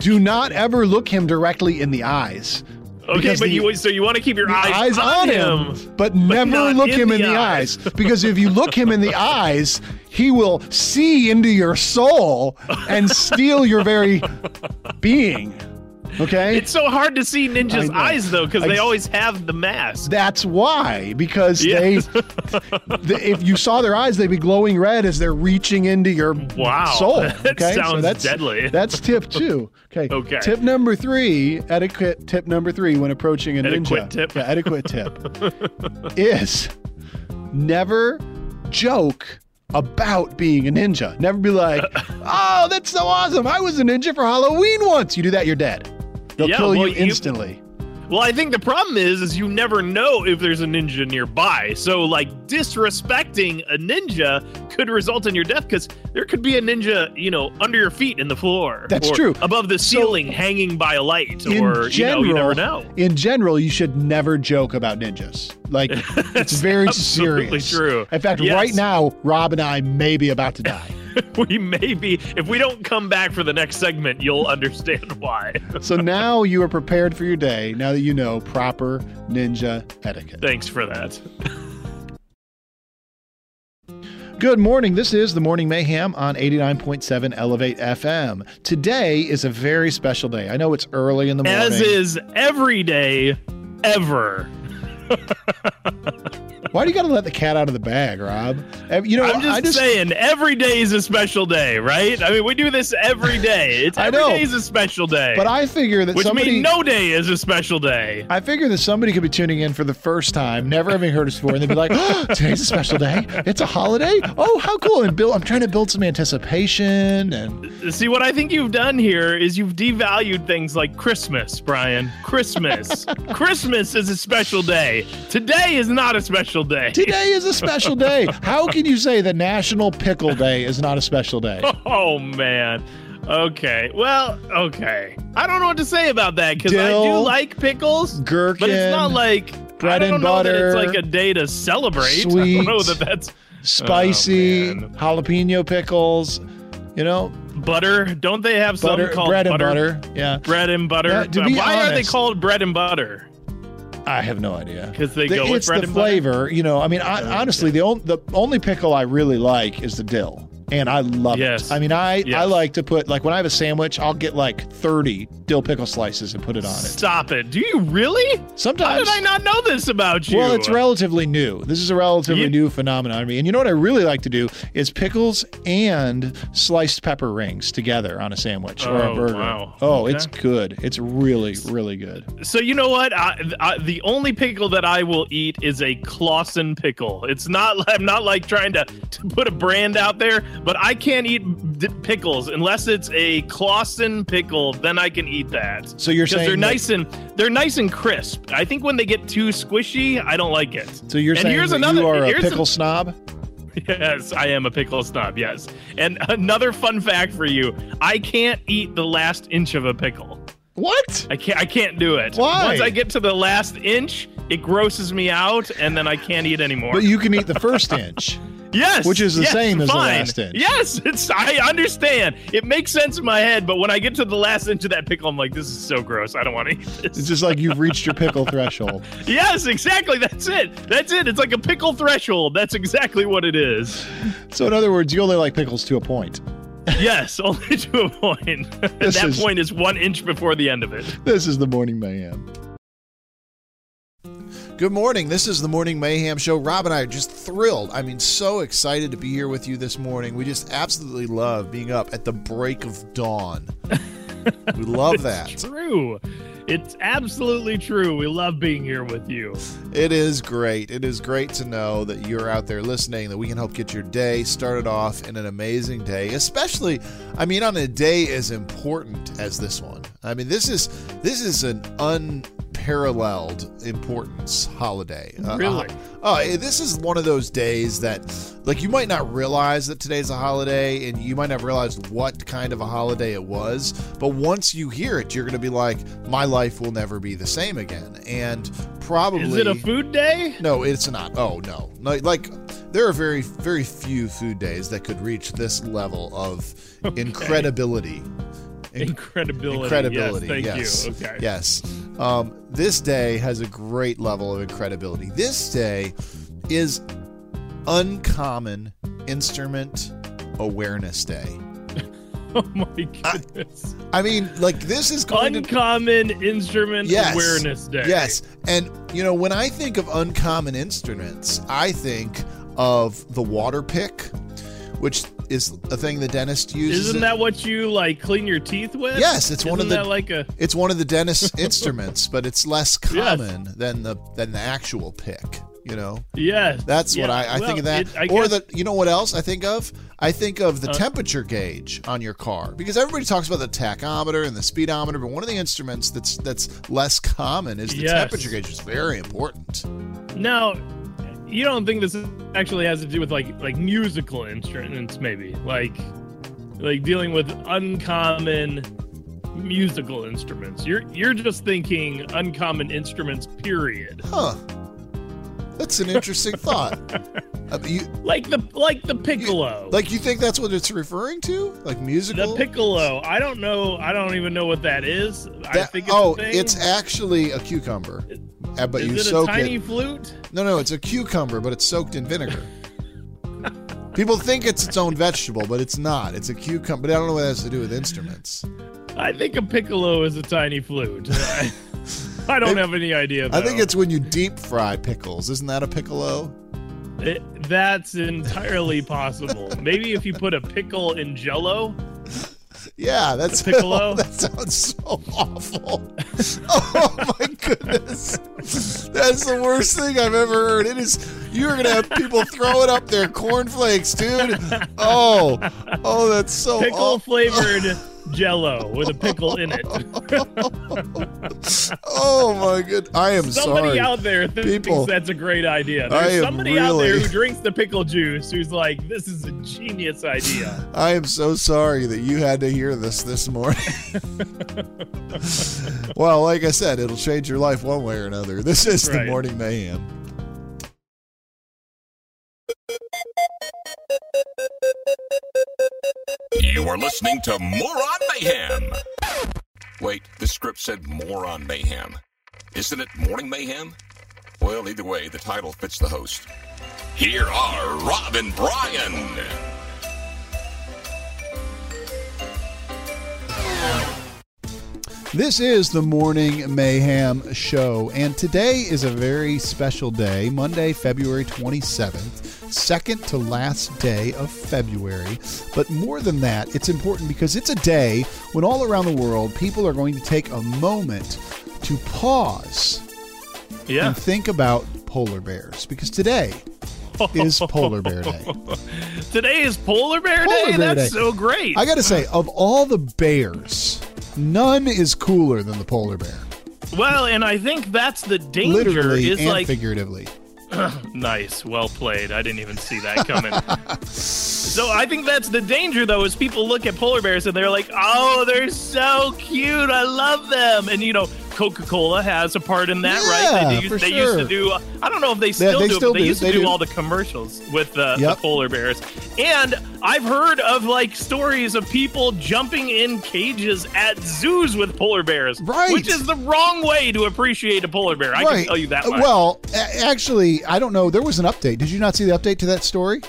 do not ever look him directly in the eyes. Okay, but the- you so you want to keep your The eyes, on him, but never not look in him in the the eyes. eyes. Because if you look him in the eyes, he will see into your soul and steal your very being. Okay? It's so hard to see ninjas' eyes though, because they always have the mask. That's why, because Yes. they, the, if you saw their eyes, they'd be glowing red as they're reaching into your Wow, soul. that Okay, sounds that's deadly. That's tip two. Okay. Okay. Tip number three, etiquette. Tip number three when approaching a Etiquette ninja. tip. Yeah, etiquette tip is never joke about being a ninja. Never be like, "Oh, that's so awesome! I was a ninja for Halloween once." You do that, you're dead. They'll Yeah, kill well, you you- instantly. Well, I think the problem is, is you never know if there's a ninja nearby. So, like, disrespecting a ninja could result in your death because there could be a ninja, you know, under your feet in the floor. That's or true. Above the ceiling, hanging by a light, or general, you know, you never know. In general, you should never joke about ninjas. Like it's very serious. absolutely serious. true. In fact, Yes. right now, Rob and I may be about to die. we may be. If we don't come back for the next segment, you'll understand why. so now you are prepared for your day. Now that you know proper ninja etiquette. Thanks for that. Good morning. This is the Morning Mayhem on 89.7 Elevate FM. Today is a very special day. I know it's early in the morning. As is every day, ever. Why do you got to let the cat out of the bag, Rob? You know, I'm just, just saying, every day is a special day, right? I mean, we do this every day. It's every know. day is a special day. But I figure that which somebody means no day is a special day. I figure that somebody could be tuning in for the first time, never having heard us before, and they'd be like, oh, "Today's a special day. It's a holiday. Oh, how cool!" And build, I'm trying to build some anticipation, and See, what I think you've done here is you've devalued things like Christmas, Brian. Christmas. Christmas is a special day. Today is not a special day. today is a special day. How can you say the National Pickle Day is not a special day? Oh man. Okay. Well, okay. I don't know what to say about that because I do like pickles, Gherkin, but it's not like bread I don't and know that butter, it's like a day to celebrate. I sweet, don't know that that's spicy, Oh, jalapeno pickles. You know, butter. Don't they have butter, called bread and butter. Yeah, Bread and butter. Yeah, Why are they called bread and butter? I have no idea. 'Cause they The- go with it's bread the and butter? flavor. You know, I mean, I, honestly, the only the only pickle I really like is the dill, and I love Yes. it. I mean, I I like to put like when I have a sandwich, I'll get like thirty dill pickle slices and put it on it. Stop it. Do you really? Sometimes. How did I not know this about you? Well, it's relatively new. This is a relatively You- new phenomenon. And you know what I really like to do is pickles and sliced pepper rings together on a sandwich or a Oh, burger. wow. Oh, Okay. it's good. It's really, really good. So you know what? I, I, the only pickle that I will eat is a Claussen pickle. It's not. I'm not like trying to, to put a brand out there, but I can't eat d- pickles unless it's a Claussen pickle. Then I can eat that. So you're saying they're that- nice and they're nice and crisp. I think when they get too squishy, I don't like it. So you're And saying here's that another- you are a here's a- pickle snob? Yes, I am a pickle snob. Yes, and another fun fact for you: I can't eat the last inch of a pickle. What? I can't. I can't do it. Why? Once I get to the last inch, it grosses me out, and then I can't eat anymore. But you can eat the first inch. Yes, which is the yes, same as the last inch. Yes, it's. I understand. It makes sense in my head, but when I get to the last inch of that pickle, I'm like, this is so gross. I don't want to eat this. It's just like you've reached your pickle threshold. yes, exactly. That's it. That's it. It's like a pickle threshold. That's exactly what it is. So in other words, you only like pickles to a point. Yes, only to a point. That is- point is one inch before the end of it. This is the Morning Mayhem. Good morning. This is the Morning Mayhem Show. Rob and I are just thrilled. I mean, so excited to be here with you this morning. We just absolutely love being up at the break of dawn. We love It's that. true. It's absolutely true. We love being here with you. It is great. It is great to know that you're out there listening, that we can help get your day started off in an amazing day, especially, I mean, on a day as important as this one. I mean, this is this is an unparalleled importance holiday. Uh, Really? uh, oh, eh, this is one of those days that, like, you might not realize that today's a holiday, and you might not realize what kind of a holiday it was. But once you hear it, you're going to be like, "My life will never be the same again." And probably Is it a food day? no, it's not. Oh no, no like there are very very few food days that could reach this level of incredibility. In- Incredibility. incredibility. Yes, thank yes. you. Okay. Yes. Um, this day has a great level of incredibility. This day is Uncommon Instrument Awareness Day. Oh my goodness. I mean, like this is going to Uncommon Instrument Yes. Awareness Day. Yes. And, you know, when I think of uncommon instruments, I think of the water pick, which is a thing the dentist uses. Isn't that what you like clean your teeth with? Yes, it's one of Isn't the- that like a It's one of the dentist's instruments, but it's less common than the than the actual pick. You know, yes. that's what I, I well, think of that. it- or guess- the you know what else I think of? I think of Uh. the temperature gauge on your car because everybody talks about the tachometer and the speedometer, but one of the instruments that's that's less common is the Yes. temperature gauge. It's very important. Now, you don't think this actually has to do with like like musical instruments, maybe like like dealing with uncommon musical instruments. You're you're just thinking uncommon instruments, period. Huh. That's an interesting thought. Uh, you, Like the like the piccolo. like you think that's what it's referring to? Like musical? the piccolo. I don't know. I don't even know what that is. I think it's oh, a thing. it's actually a cucumber. Uh, but is you it a soak tiny it. flute? No, no, it's a cucumber, but it's soaked in vinegar. People think it's its own vegetable, but it's not. It's a cucumber. But I don't know what that has to do with instruments. I think a piccolo is a tiny flute. I, don't Maybe- have any idea. I think it's when you deep fry pickles. Isn't that a piccolo? It, that's entirely possible. Maybe if you put a pickle in Jello. Yeah, that's piccolo? that sounds so awful. oh my goodness, that's the worst thing I've ever heard. It is. You're gonna have people throwing up their cornflakes, dude. Oh, oh, that's so Pickle awful. flavored Jello with a pickle in it. Oh my good. I am Somebody sorry. out there thinks People, that's a great idea. I There's am somebody out there really- who drinks the pickle juice who's like, this is a genius idea. I am so sorry that you had to hear this this morning. well, like I said, it'll change your life one way or another. This is the morning mayhem. You are listening to Moron Mayhem. Wait, the script said Moron Mayhem. Isn't it Morning Mayhem? Well, either way, the title fits the host. Here are Rob and Brian. This is the Morning Mayhem Show, and today is a very special day, Monday, February 27th, second to last day of February. But more than that, it's important because it's a day when all around the world people are going to take a moment to pause Yeah. and think about polar bears because today is Polar Bear Day. Today is Polar Bear Polar Day. Bear That's Day. so great. I got to say, of all the bears, none is cooler than the polar bear. well, and I think that's the danger. Literally is and like figuratively. Nice, well played. I didn't even see that coming. so I think that's the danger, though, is people look at polar bears and they're like, "Oh, they're so cute. I love them." And you know, Coca-Cola has a part in that, right? Yeah, They, do- they used to sure. do. I don't know if they still they do, still but they used to They do, do. all the commercials with the, Yep. the polar bears. And I've heard of like stories of people jumping in cages at zoos with polar bears, Right. Which is the wrong way to appreciate a polar bear. I can tell you that much. Well, actually, I don't know. There was an update. Did you not see the update to that story?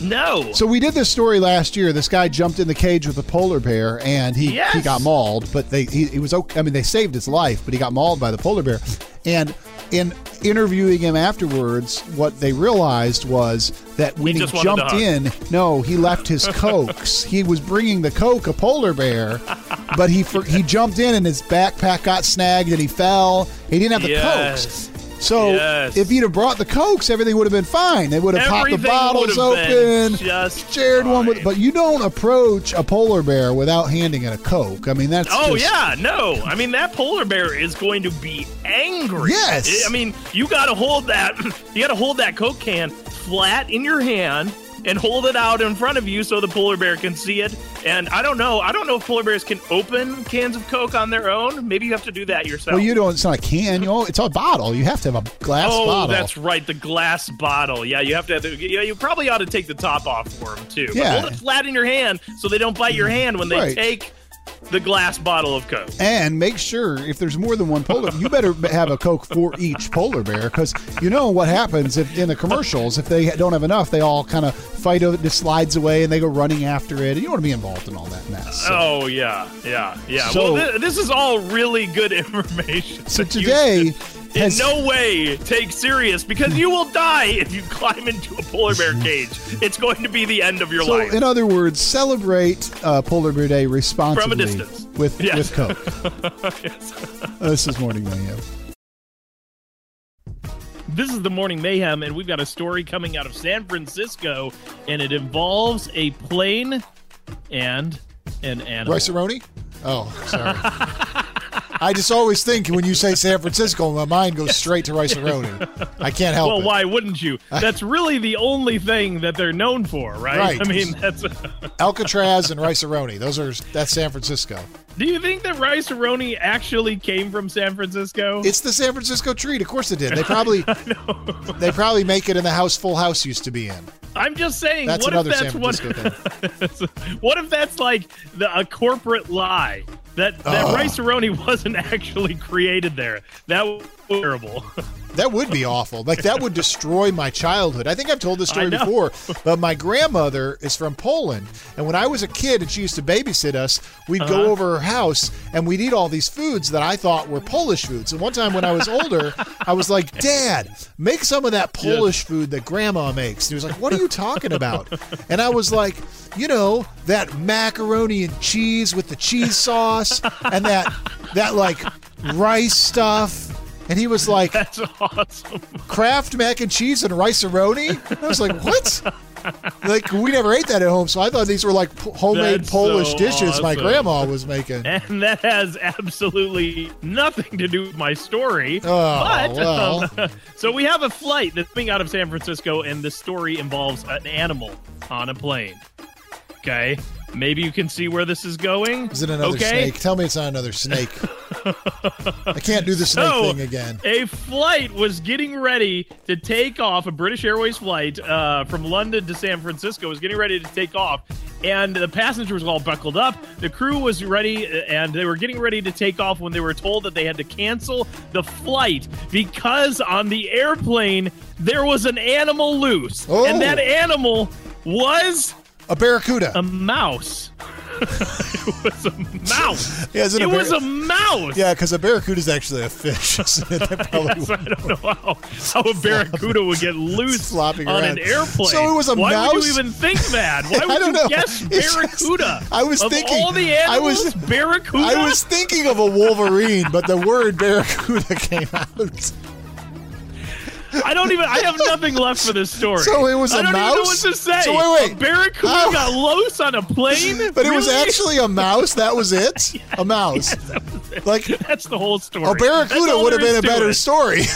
No. So we did this story last year. This guy jumped in the cage with a polar bear, and he Yes. he got mauled. But they he, he was okay. I mean, they saved his life, but he got mauled by the polar bear. And in interviewing him afterwards, what they realized was that when He he, just wanted to jumped in, no, he left his cokes. he was bringing the coke, a polar bear, but he for, he jumped in and his backpack got snagged and he fell. He didn't have the Yes. cokes. So Yes. if he'd have brought the cokes, everything would have been fine. They would have popped the bottles would have been open. just shared one with, but you don't approach a polar bear without handing it a coke. I mean, that's Oh just- yeah, no. I mean that polar bear is going to be angry. Yes. I mean, you got to hold that you got to hold that Coke can flat in your hand and hold it out in front of you so the polar bear can see it. And I don't know, I don't know if polar bears can open cans of Coke on their own. Maybe you have to do that yourself. Well, you don't. It's not a can. You know, it's a bottle. You have to have a glass Oh, bottle. that's right, the glass bottle. Yeah, you have to. Have the, yeah, you probably ought to take the top off for them too. But Yeah. hold it flat in your hand so they don't bite your hand when they Right. take the glass bottle of Coke. And make sure if there's more than one polar, you better have a Coke for each polar bear because you know what happens if in the commercials if they don't have enough, they all kind of fight over it, slides away, and they go running after it. And you don't want to be involved in all that mess. So, Oh yeah, yeah, yeah. So- well, thi- this is all really good information. so today in has no way take serious because you will die if you climb into a polar bear cage. It's going to be the end of your life. so life. in other words, celebrate uh, Polar Bear Day responsibly distance. with Yes. with Coke. Yes, this is Morning Mayhem. This is the Morning Mayhem, and we've got a story coming out of San Francisco, and it involves a plane and an animal. Rice-A-Roni? Oh, sorry. I just always think when you say San Francisco, my mind goes straight to Rice-A-Roni. I can't help Well, it. Well, why wouldn't you? That's really the only thing that they're known for, right? Right. I mean, that's. Alcatraz and Rice-A-Roni. Those are that's San Francisco. Do you think that Rice-A-Roni actually came from San Francisco? It's the San Francisco treat. Of course it did. They probably they probably make it in the house Full House used to be in. I'm just saying. That's what another if San that's Francisco what? what if that's like the, a corporate lie that that Oh. Rice-A-Roni wasn't actually created there? That terrible. That would be awful. Like that would destroy my childhood. I think I've told this story before, but my grandmother is from Poland, and when I was a kid and she used to babysit us, we'd Uh-huh. go over her house and we'd eat all these foods that I thought were Polish foods. And one time when I was older, I was like, "Dad, make some of that Polish food that Grandma makes." And he was like, "What are you talking about?" And I was like, "You know, that macaroni and cheese with the cheese sauce and that that like rice stuff." And he was like, That's awesome. Kraft mac and cheese and rice-a-roni? I was like, what? like we never ate that at home, so I thought these were like homemade That's Polish so dishes my grandma was making. And that has absolutely nothing to do with my story. Oh, but well. um, so we have a flight that's being out of San Francisco, and the story involves an animal on a plane. Okay, maybe you can see where this is going. Is it another okay? snake? Tell me it's not another snake. I can't do the snake So, thing again. A flight was getting ready to take off. A British Airways flight uh, from London to San Francisco was getting ready to take off, and the passengers were all buckled up. The crew was ready, uh, and they were getting ready to take off when they were told that they had to cancel the flight because on the airplane there was an animal loose, Oh. and that animal was A barracuda. a mouse. it was a mouse. Yeah, it a bar- was a mouse. yeah, because a barracuda is actually a fish. isn't it? That probably Yes, I don't know how, how a barracuda would get loose Flopping on around. an airplane. So it was a mouse? Why would you even think that? Why I would don't you know. guess It's just- barracuda? I was of thinking- all the animals. I was- barracuda. I was thinking of a wolverine, but the word barracuda came out. I don't even. I have nothing left for this story. So it was I a don't even know mouse? what to say. So wait, wait. A barracuda How- got loose on a plane, But it was actually a mouse. That was it. A mouse. Like That's the whole story. a barracuda would have been a better it. story.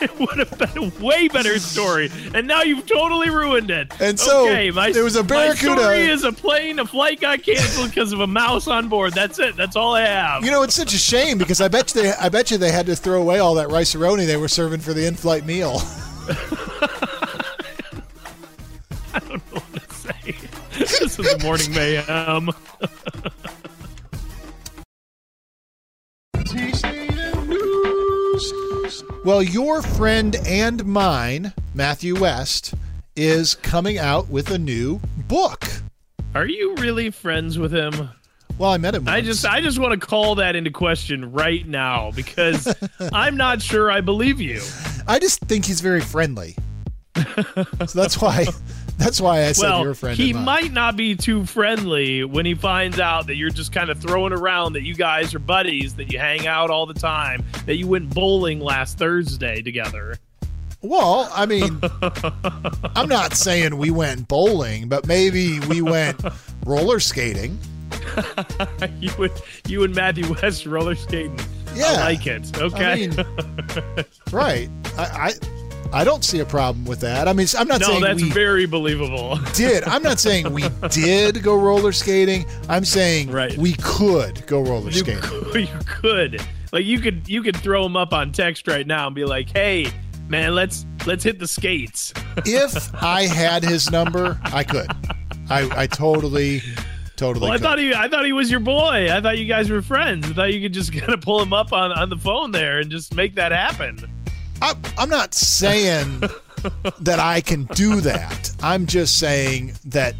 it would have been a way better story. And now you've totally ruined it. And so, okay, my, there was a barracuda- My story is a plane, a flight got canceled because of a mouse on board. That's it. That's all I have. You know, it's such a shame because I bet you they, I bet you they had to throw away all that rice roni they were serving for the in-flight meal. I don't know what to say. this is the morning mayhem. Well, your friend and mine, Matthew West, is coming out with a new book. Are you really friends with him? Well, I met him. I just I just want to call that into question right now because I'm not sure I believe you. I just think he's very friendly. so that's why That's why I said well, you're a friend. he might not be too friendly when he finds out that you're just kind of throwing around that you guys are buddies, that you hang out all the time, that you went bowling last Thursday together. Well, I mean, I'm not saying we went bowling, but maybe we went roller skating. you and you and Matthew West roller skating. Yeah. I like it. Okay. I mean, right. I, I I don't see a problem with that. I mean, I'm not no, saying that's we very believable. did. I'm not saying we did go roller skating. I'm saying Right. we could go roller You skating. could, you could like you could you could throw him up on text right now and be like, "Hey, man, let's let's hit the skates." If I had his number, I could. I, I totally, totally. Well, I thought he I thought he was your boy. I thought you guys were friends. I thought you could just kind of pull him up on on the phone there and just make that happen. I, I'm not saying that I can do that. I'm just saying that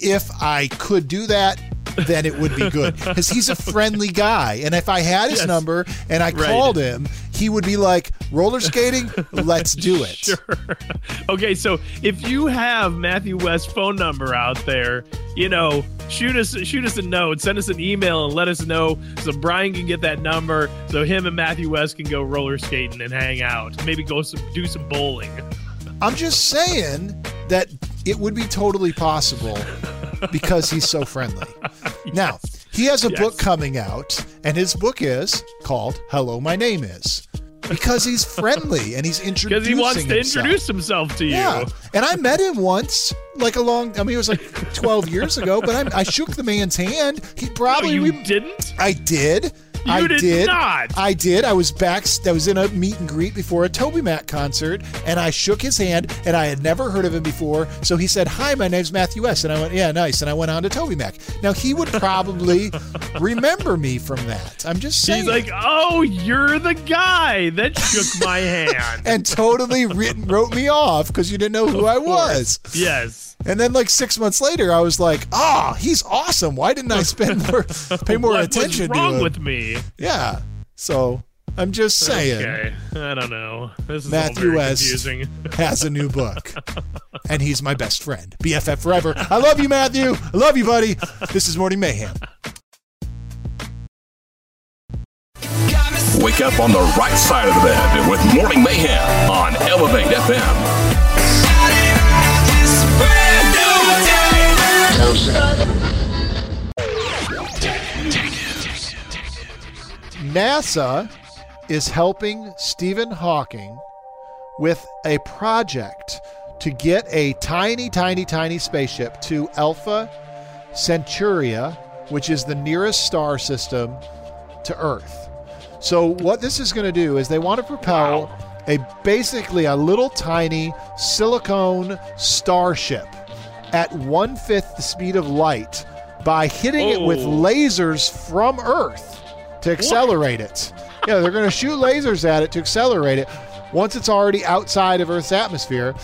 if I could do that, then it would be good because he's a friendly guy. And if I had his Yes. number and I Right. called him, he would be like, "Roller skating, let's do it." Sure. okay, so if you have Matthew West's phone number out there, you know, shoot us shoot us a note, send us an email, and let us know so Brian can get that number, so him and Matthew West can go roller skating and hang out, maybe go some do some bowling. I'm just saying that it would be totally possible because he's so friendly. Now, he has a Yes. book coming out, and his book is called Hello, My Name Is. Because he's friendly and he's introducing Because he wants to himself. introduce himself to you. Yeah, and I met him once, like a long. I mean, it was like twelve years ago. But I, I shook the man's hand. He No, probably. you we- didn't? I did. You I did not. I did. I was back. I was in a meet and greet before a TobyMac concert, and I shook his hand, and I had never heard of him before. So he said, "Hi, my name's Matthew S." And I went, "Yeah, nice." And I went on to TobyMac. Now he would probably remember me from that. I'm just saying. He's like, oh, you're the guy that shook my hand. and totally written, wrote me off because you didn't know who I was. yes. And then like six months later, I was like, "Ah, he's awesome. Why didn't I spend more, pay more what attention was wrong to him?" with me? yeah. So I'm just saying, Okay, I don't know. This is Matthew all very West confusing. has a new book, and he's my best friend, BFF forever. I love you, Matthew. I love you, buddy. This is Morning Mayhem. Wake up on the right side of the bed with Morning Mayhem on Elevate FM. NASA is helping Stephen Hawking with a project to get a tiny, tiny, tiny spaceship to Alpha Centauri, which is the nearest star system to Earth. So, what this is going to do is they want to propel a basically a little tiny silicone starship at one fifth the speed of light by hitting it with Oh. lasers from Earth to accelerate it. Yeah, they're going to shoot lasers at it to accelerate it once it's already outside of Earth's atmosphere,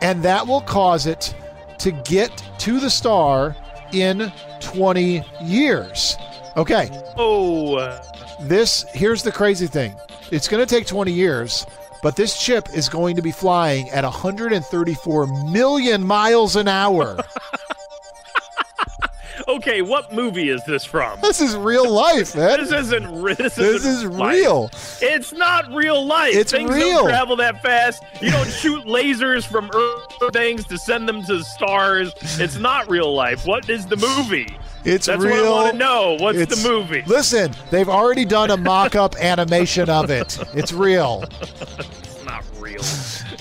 and that will cause it to get to the star in 20 years. Okay, Oh, this here's the crazy thing. It's going to take 20 years, but this chip is going to be flying at 134 million miles an hour. okay. What movie is this from? this is real life, man. This isn't. This, This isn't is life. real. It's not real life. It's things real. don't travel that fast. You don't shoot lasers from Earth things to send them to the stars. It's not real life. What is the movie? It's That's real. what I want to know. What's It's- the movie? Listen, they've already done a mock-up animation of it. It's real. It's not real.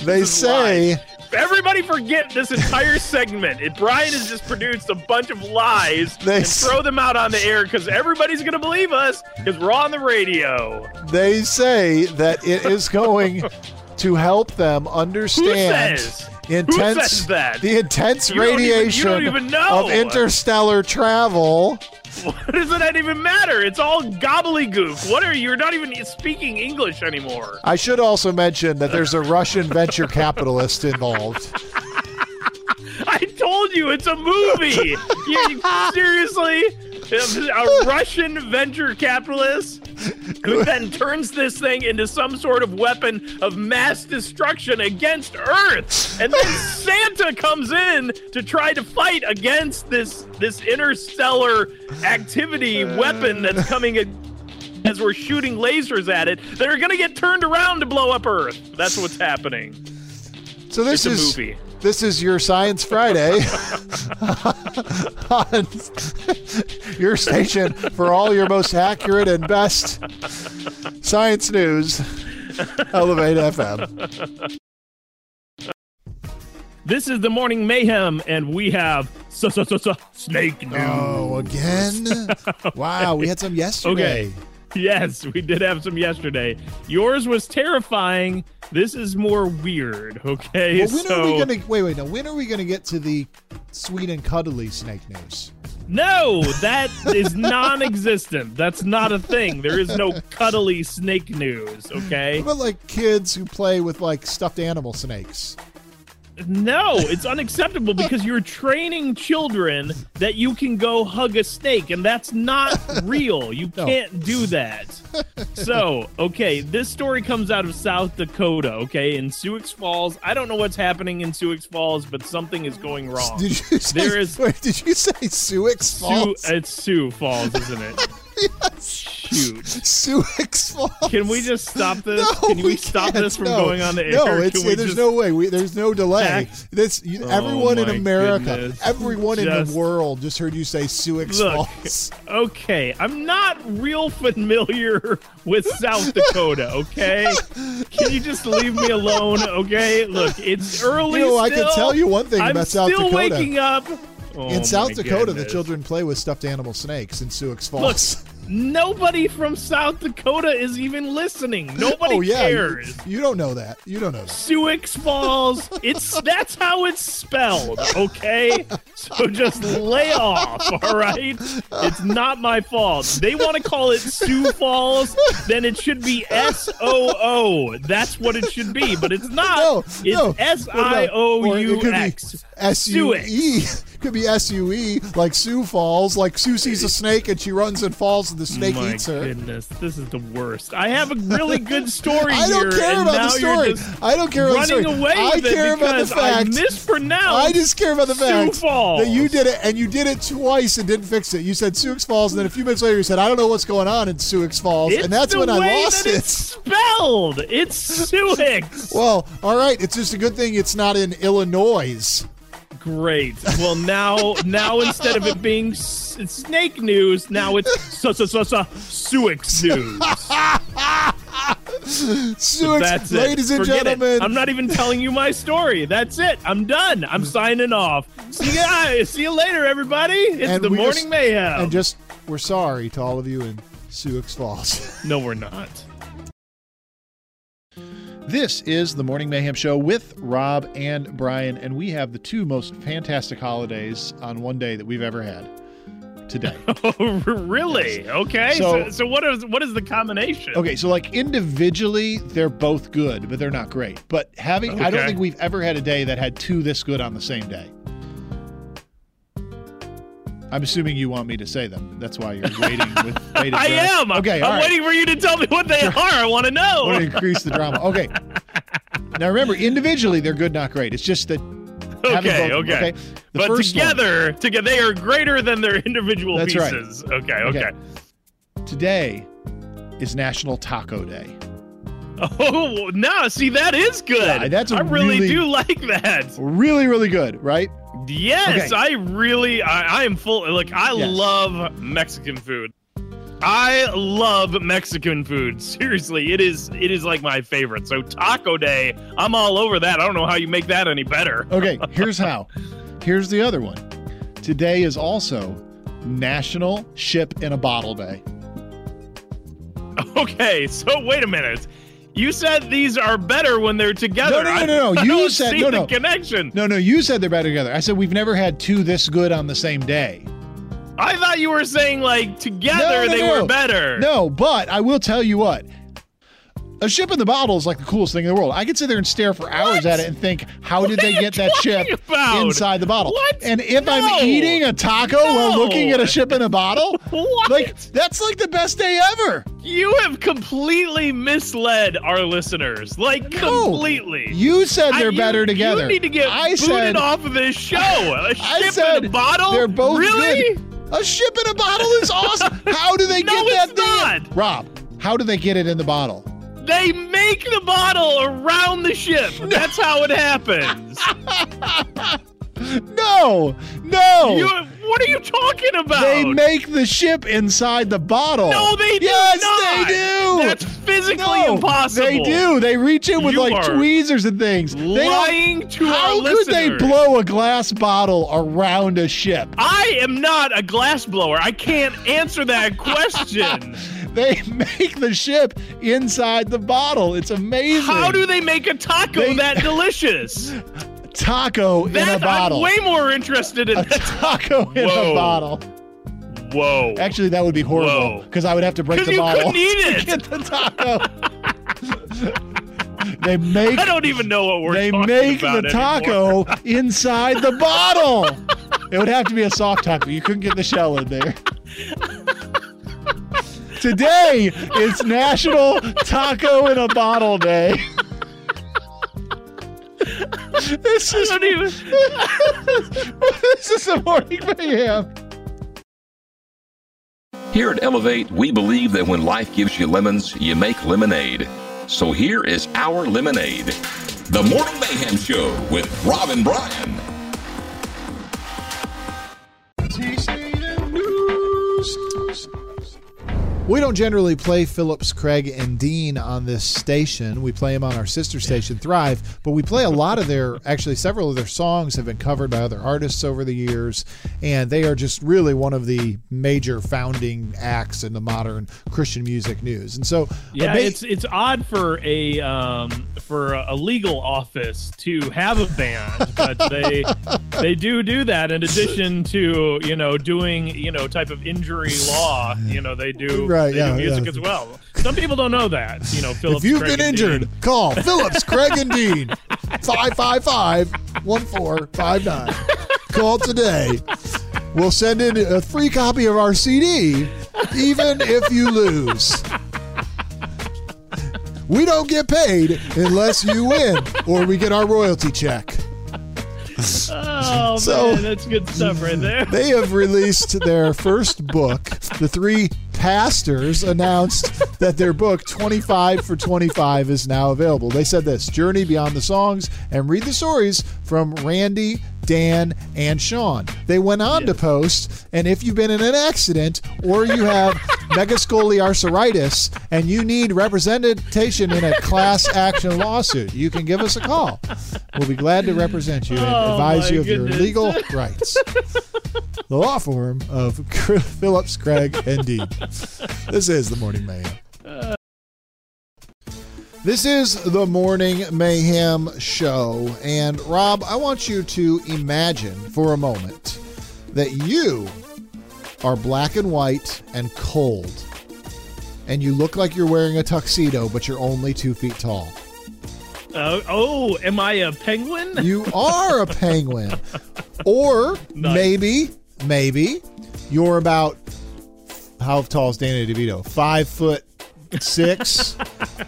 They say lies. Everybody forget this entire segment. It, Brian has just produced a bunch of lies They and s- throw them out on the air because everybody's going to believe us because we're on the radio. they say that it is going to help them understand Who says that? the intense You don't even- you radiation even of interstellar travel. What does that even matter? It's all gobbledygook. What are you? You're not even speaking English anymore. I should also mention that there's a Russian venture capitalist involved. I told you it's a movie. you, seriously? A Russian venture capitalist? who then turns this thing into some sort of weapon of mass destruction against Earth. And then Santa comes in to try to fight against this this interstellar activity weapon that's uh. coming in as we're shooting lasers at it that are going to get turned around to blow up Earth. That's what's happening. So this It's a is movie. This is your Science Friday on your station for all your most accurate and best science news. Elevate FM. This is the morning mayhem, and we have so so so so snake oh, news. Oh, again? Wow, we had some yesterday. Okay. Yes, we did have some yesterday. Yours was terrifying. This is more weird. Okay, Well, when so are we gonna wait? Wait, now when are we gonna get to the sweet and cuddly snake news? no, that is non-existent. That's not a thing. There is no cuddly snake news. Okay, What about like kids who play with like stuffed animal snakes? No, it's unacceptable because you're training children that you can go hug a snake, and that's not real. You No. can't do that. So, okay, this story comes out of South Dakota, okay, in Sioux Falls. I don't know what's happening in Sioux Falls, but something is going wrong. Did you say? There is- Wait, did you say Sioux Sioux, Falls? it's Sioux Falls, isn't it? Sioux Falls. Can we just stop this? No, Can we, we stop can't. this from No. going on the air? No, it's, there's just- no way. We, there's no delay. This you, Oh everyone in America, goodness. everyone in the world just heard you say Look, Falls. okay, I'm not real familiar with South Dakota, okay? Can you just leave me alone, okay? Look, it's early You know, I can tell you one thing I'm about South still Dakota. waking up. Oh, in South Dakota, the children play with stuffed animal snakes in Sioux Look, Falls. Nobody from South Dakota is even listening. Nobody oh yeah, you, cares. you don't know that. You don't know that. Sioux Falls. It's that's how it's spelled, okay? So just lay off, all right? It's not my fault. They want to call it Sioux Falls, then it should be S O O. That's what it should be, but it's not. No, it's no. S I O be X. S U E. Could be S U E, like Sue falls, like Sue sees a snake and she runs and falls and the snake My eats her. goodness, this is the worst. I have a really good story I don't here, care about the story. I don't care about the running story. away I care about the because I fact. mispronounced. I just care about the Sioux fact Falls. that you did it and you did it twice and didn't fix it. You said Sioux Falls, and then a few minutes later you said, "I don't know what's going on in Sioux Falls," It's and that's when I lost it. It's spelled. It's Suix. Well, all right. It's just a good thing it's not in Illinois. Great. Well, now, now instead of it being s- snake news, now it's so so so so Suix news. Sioux, That's it. ladies and Forget it. gentlemen. I'm not even telling you my story. That's it. I'm done. I'm signing off. See you guys. See you later, everybody. It's And the we morning just- mayhem. and just we're sorry to all of you in Sioux Falls. no, we're not. This is the Morning Mayhem Show with Rob and Brian, and we have the two most fantastic holidays on one day that we've ever had today. Oh, really? Okay. So- So, so, what is what is the combination? okay, so like individually, they're both good, but they're not great. But having, I don't think we've ever had a day that had two this good on the same day. I'm assuming you want me to say them. That's why you're waiting with I breath. am. Okay, I'm right. waiting for you to tell me what they are. I want to I want know. to increase the drama. Okay. Now remember, individually they're good, not great. It's just that Okay, both- okay. The But first one, together, together they are greater than their individual That's right. pieces. Okay, Okay. okay. today is National Taco Day. Oh no! See, that is good. Yeah, that's I really, really- do like that. Really, really good, right? Yes, Okay. I really, I, I am full. Look, I Yes. love Mexican food. I love Mexican food. Seriously, it is, it is like my favorite. So Taco Day, I'm all over that. I don't know how you make that any better. Okay, here's how. Here's the other one. Today is also National Ship in a Bottle Day. Okay, so wait a minute. You said these are better when they're together. No, no, no, no, You said- see no, the no. connection. No, no, you said they're better together. I said we've never had two this good on the same day. I thought you were saying like together No, no, they no. were better. No, but I will tell you what. A ship in the bottle is like the coolest thing in the world. I could sit there and stare for hours at it and think, how did What they get that ship about? inside the bottle? What? And if No. I'm eating a taco while looking at a ship in a bottle, What? like that's like the best day ever. You have completely misled our listeners. Like No. completely. You said they're I- you- better together. You need to get I booted said, off of this show. A ship said in a bottle. they're both really. good. A ship in a bottle is awesome. How do they No, get it's that thing? not. Rob, how do they get it in the bottle? They make the bottle around the ship. That's how it happens. No, no. You, what are you talking about? they make the ship inside the bottle. no, they do yes, not. they do. That's physically no, impossible. They do. They reach in with You like tweezers and things. Lying to How our could they blow a glass bottle around a ship? I am not a glass blower. I can't answer that question. They make the ship inside the bottle. It's amazing. How do they make a taco They- that delicious? taco in a bottle? I'm way more interested in a that. taco in a bottle. Whoa. Actually, that would be horrible because I would have to break the you bottle. couldn't eat to it. Get the taco. they make I don't even know what we're they make the taco inside the bottle. It would have to be a soft taco. You couldn't get the shell in there. Today is National Taco in a Bottle Day. this I is don't even. this is a morning mayhem. Here at Elevate, we believe that when life gives you lemons, you make lemonade. So here is our lemonade The Morning Mayhem Show with Rob and We don't generally play Phillips, Craig, and Dean on this station. We play them on our sister station, Thrive, but we play a lot of their, actually, several of their songs have been covered by other artists over the years, and they are just really one of the major founding acts in the modern Christian music news. And so, Yeah, it's it's odd for a um, for a legal office to have a band, but they they do do that in addition to you know doing you know type of injury law. You know they do Right, they yeah, do music yeah. as well. Some people don't know that. You know, Phillips, if you've Craig, been injured, Dean. call Phillips, Craig, and Dean, 555 1459. Call today. We'll send in a free copy of our CD, even if you lose. We don't get paid unless you win or we get our royalty check. Oh So- man, that's good stuff right there. They have released their first book. The three pastors announced that their book 25 for 25 is now available. They said this Journey Beyond the Songs and read the stories from Randy, Dan, and Shawn. They went on to post, and if you've been in an accident or you have megascoliarthritis and you need representation in a class action lawsuit, you can give us a call. We'll be glad to represent you and Oh, advise you of your legal rights. the law firm of Phillips, Craig, and Dean. This is the Morning Mayhem. Uh, This is the Morning Mayhem Show. And Rob, I want you to imagine for a moment that you are black and white and cold. And you look like you're wearing a tuxedo, but you're only two feet tall. Uh, oh, am I a penguin? You are a penguin. Or Nice. maybe, maybe you're about how tall is Danny DeVito? Five foot six,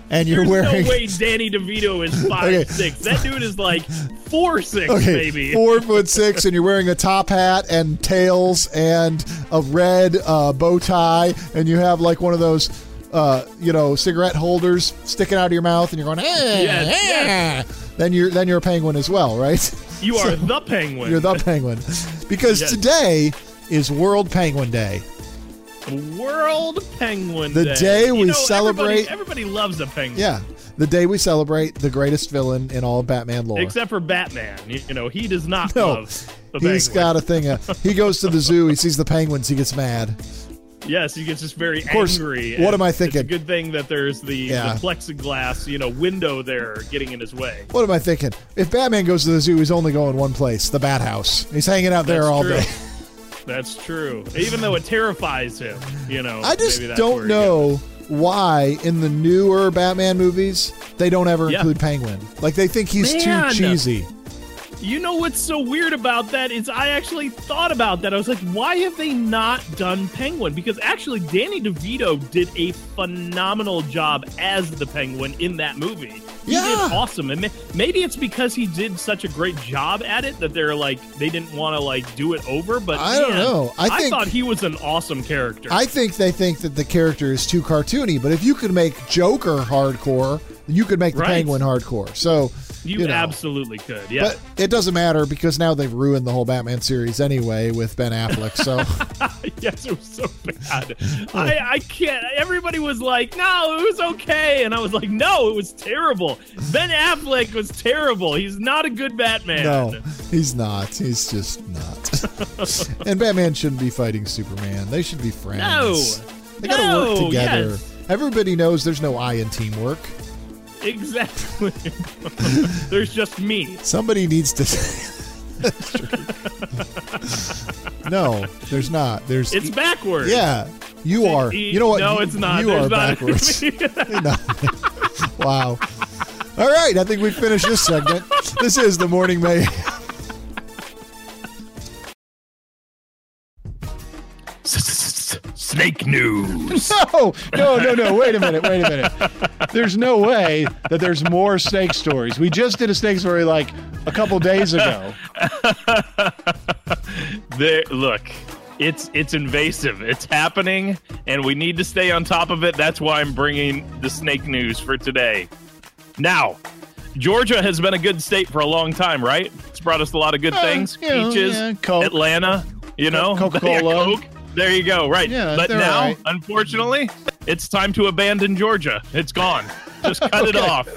and you're There's wearing no way Danny DeVito is five Okay. six. That dude is like four six, okay, maybe. four foot six, and you're wearing a top hat and tails and a red uh, bow tie, and you have like one of those. Uh, you know, cigarette holders sticking out of your mouth, and you're going, eh, Yes, eh. then you're then you're a penguin as well, right? You are the penguin. You're the penguin. Because Yes. today is World Penguin Day. World Penguin The Day. day we know, celebrate- Everybody, everybody loves a penguin. Yeah. The day we celebrate the greatest villain in all of Batman lore. Except for Batman. You, you know, he does not No, love the He's penguin. got a thing. Uh, he goes to the zoo. He sees the penguins. He gets mad. Yes, he gets just very course, angry. what and am I It's a thinking? good thing that there's the, Yeah. the plexiglass, you know, window there getting in his way. What am I thinking? If Batman goes to the zoo, he's only going one place, the Bat House. He's hanging out there That's all true. day. That's true. Even though it terrifies him, you know. I just don't know why in the newer Batman movies they don't ever Yeah. include Penguin. Like they think he's Man. too cheesy. You know what's so weird about that is I actually thought about that. I was like, why have they not done Penguin? Because actually, Danny DeVito did a phenomenal job as the Penguin in that movie. He Yeah. did awesome, and maybe it's because he did such a great job at it that they're like they didn't want to like do it over. But I don't know. I think- thought he was an awesome character. I think they think that the character is too cartoony, but if you could make Joker hardcore, you could make the Right. Penguin hardcore. So you, you know. absolutely could. Yeah. But it doesn't matter because now they've ruined the whole Batman series anyway with Ben Affleck. So yes, it was so bad. I, I can't. Everybody was like, no, it was okay. And I was like, no, it was terrible. Ben Affleck was terrible. He's not a good Batman. no, he's not. He's just not. and Batman shouldn't be fighting Superman. They should be friends. No. They gotta No, work together. yes. Everybody knows there's no I in teamwork. Exactly. There's just me. Somebody needs to. No, there's not. There's It's backwards. Yeah, you are. You know what? No, it's not. You There's are backwards. No. wow. All right, I think we finished this segment. This is the morning May. Snake news. No, no, no, no. Wait a minute. Wait a minute. There's no way that there's more snake stories. We just did a snake story like a couple days ago. There, look, it's it's invasive. It's happening, and we need to stay on top of it. That's why I'm bringing the snake news for today. Now, Georgia has been a good state for a long time, right? It's brought us a lot of good Uh, things. you know, Peaches, yeah. Atlanta, you know, Coca-Cola. Yeah, Coke. There you go. Right. Yeah, but now, right. unfortunately, it's time to abandon Georgia. It's gone. Just cut it off.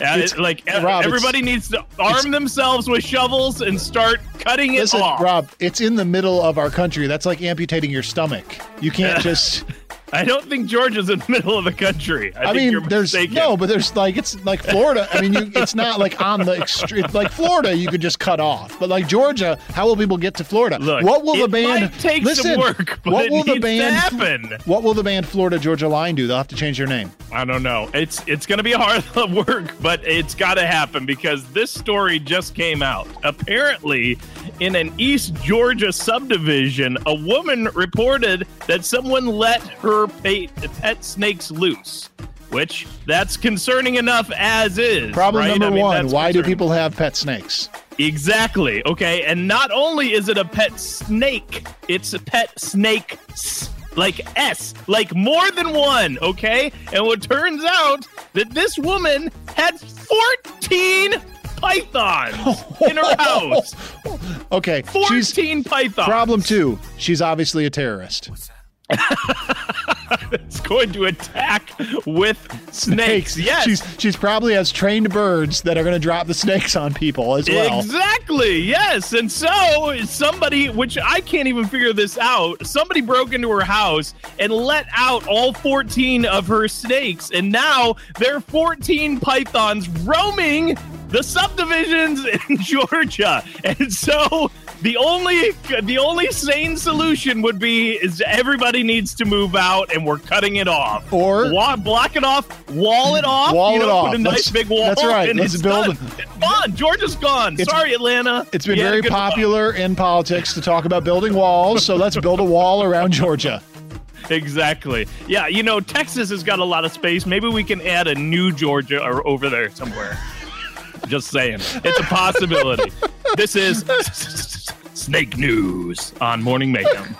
It's- it- like Rob, everybody needs to arm themselves with shovels and start cutting it Listen, off. Rob, it's in the middle of our country. That's like amputating your stomach. You can't just. I don't think Georgia's in the middle of the country. I, I, think mean, you're there's mistaken. no, but there's like it's like Florida. I mean, you, it's not like on the extreme. Like Florida, you could just cut off. But like Georgia, how will people get to Florida? Look, what will the band take listen? some work, but what will the band happen. What will the band Florida Georgia Line do? They'll have to change their name. I don't know. It's it's going to be hard of work, but it's got to happen because this story just came out. Apparently, in an East Georgia subdivision, a woman reported that someone let her pet, pet snakes loose. Which that's concerning enough as is. Problem right? number I mean, one: Why do people have pet snakes? Exactly. Okay. And not only is it a pet snake, it's a pet snake. Like S, like more than one, okay? And what turns out that this woman had 14 pythons in her house. Okay, she's 14 pythons. problem two. She's obviously a terrorist. It's going to attack with snakes. Yes. she's she's probably has trained birds that are going to drop the snakes on people as well. Exactly. Yes. And so somebody, which I can't even figure this out, somebody broke into her house and let out all 14 of her snakes. And now there are 14 pythons roaming the subdivisions in Georgia. And so the only the only sane solution would be is everybody needs to move out and we're cutting it off. Or- Wa- block it off, wall it off, Wall you it know, off. put a nice Let's- big wall. that's right. And Let's it's build- done. It's gone. Georgia's gone. It's- Sorry, Atlanta. It's been a very popular in politics to talk about building walls, so let's build a wall around Georgia. Exactly. Yeah, you know, Texas has got a lot of space. Maybe we can add a new Georgia or over there somewhere. Just saying. It's a possibility. this is Snake News on Morning Mayhem.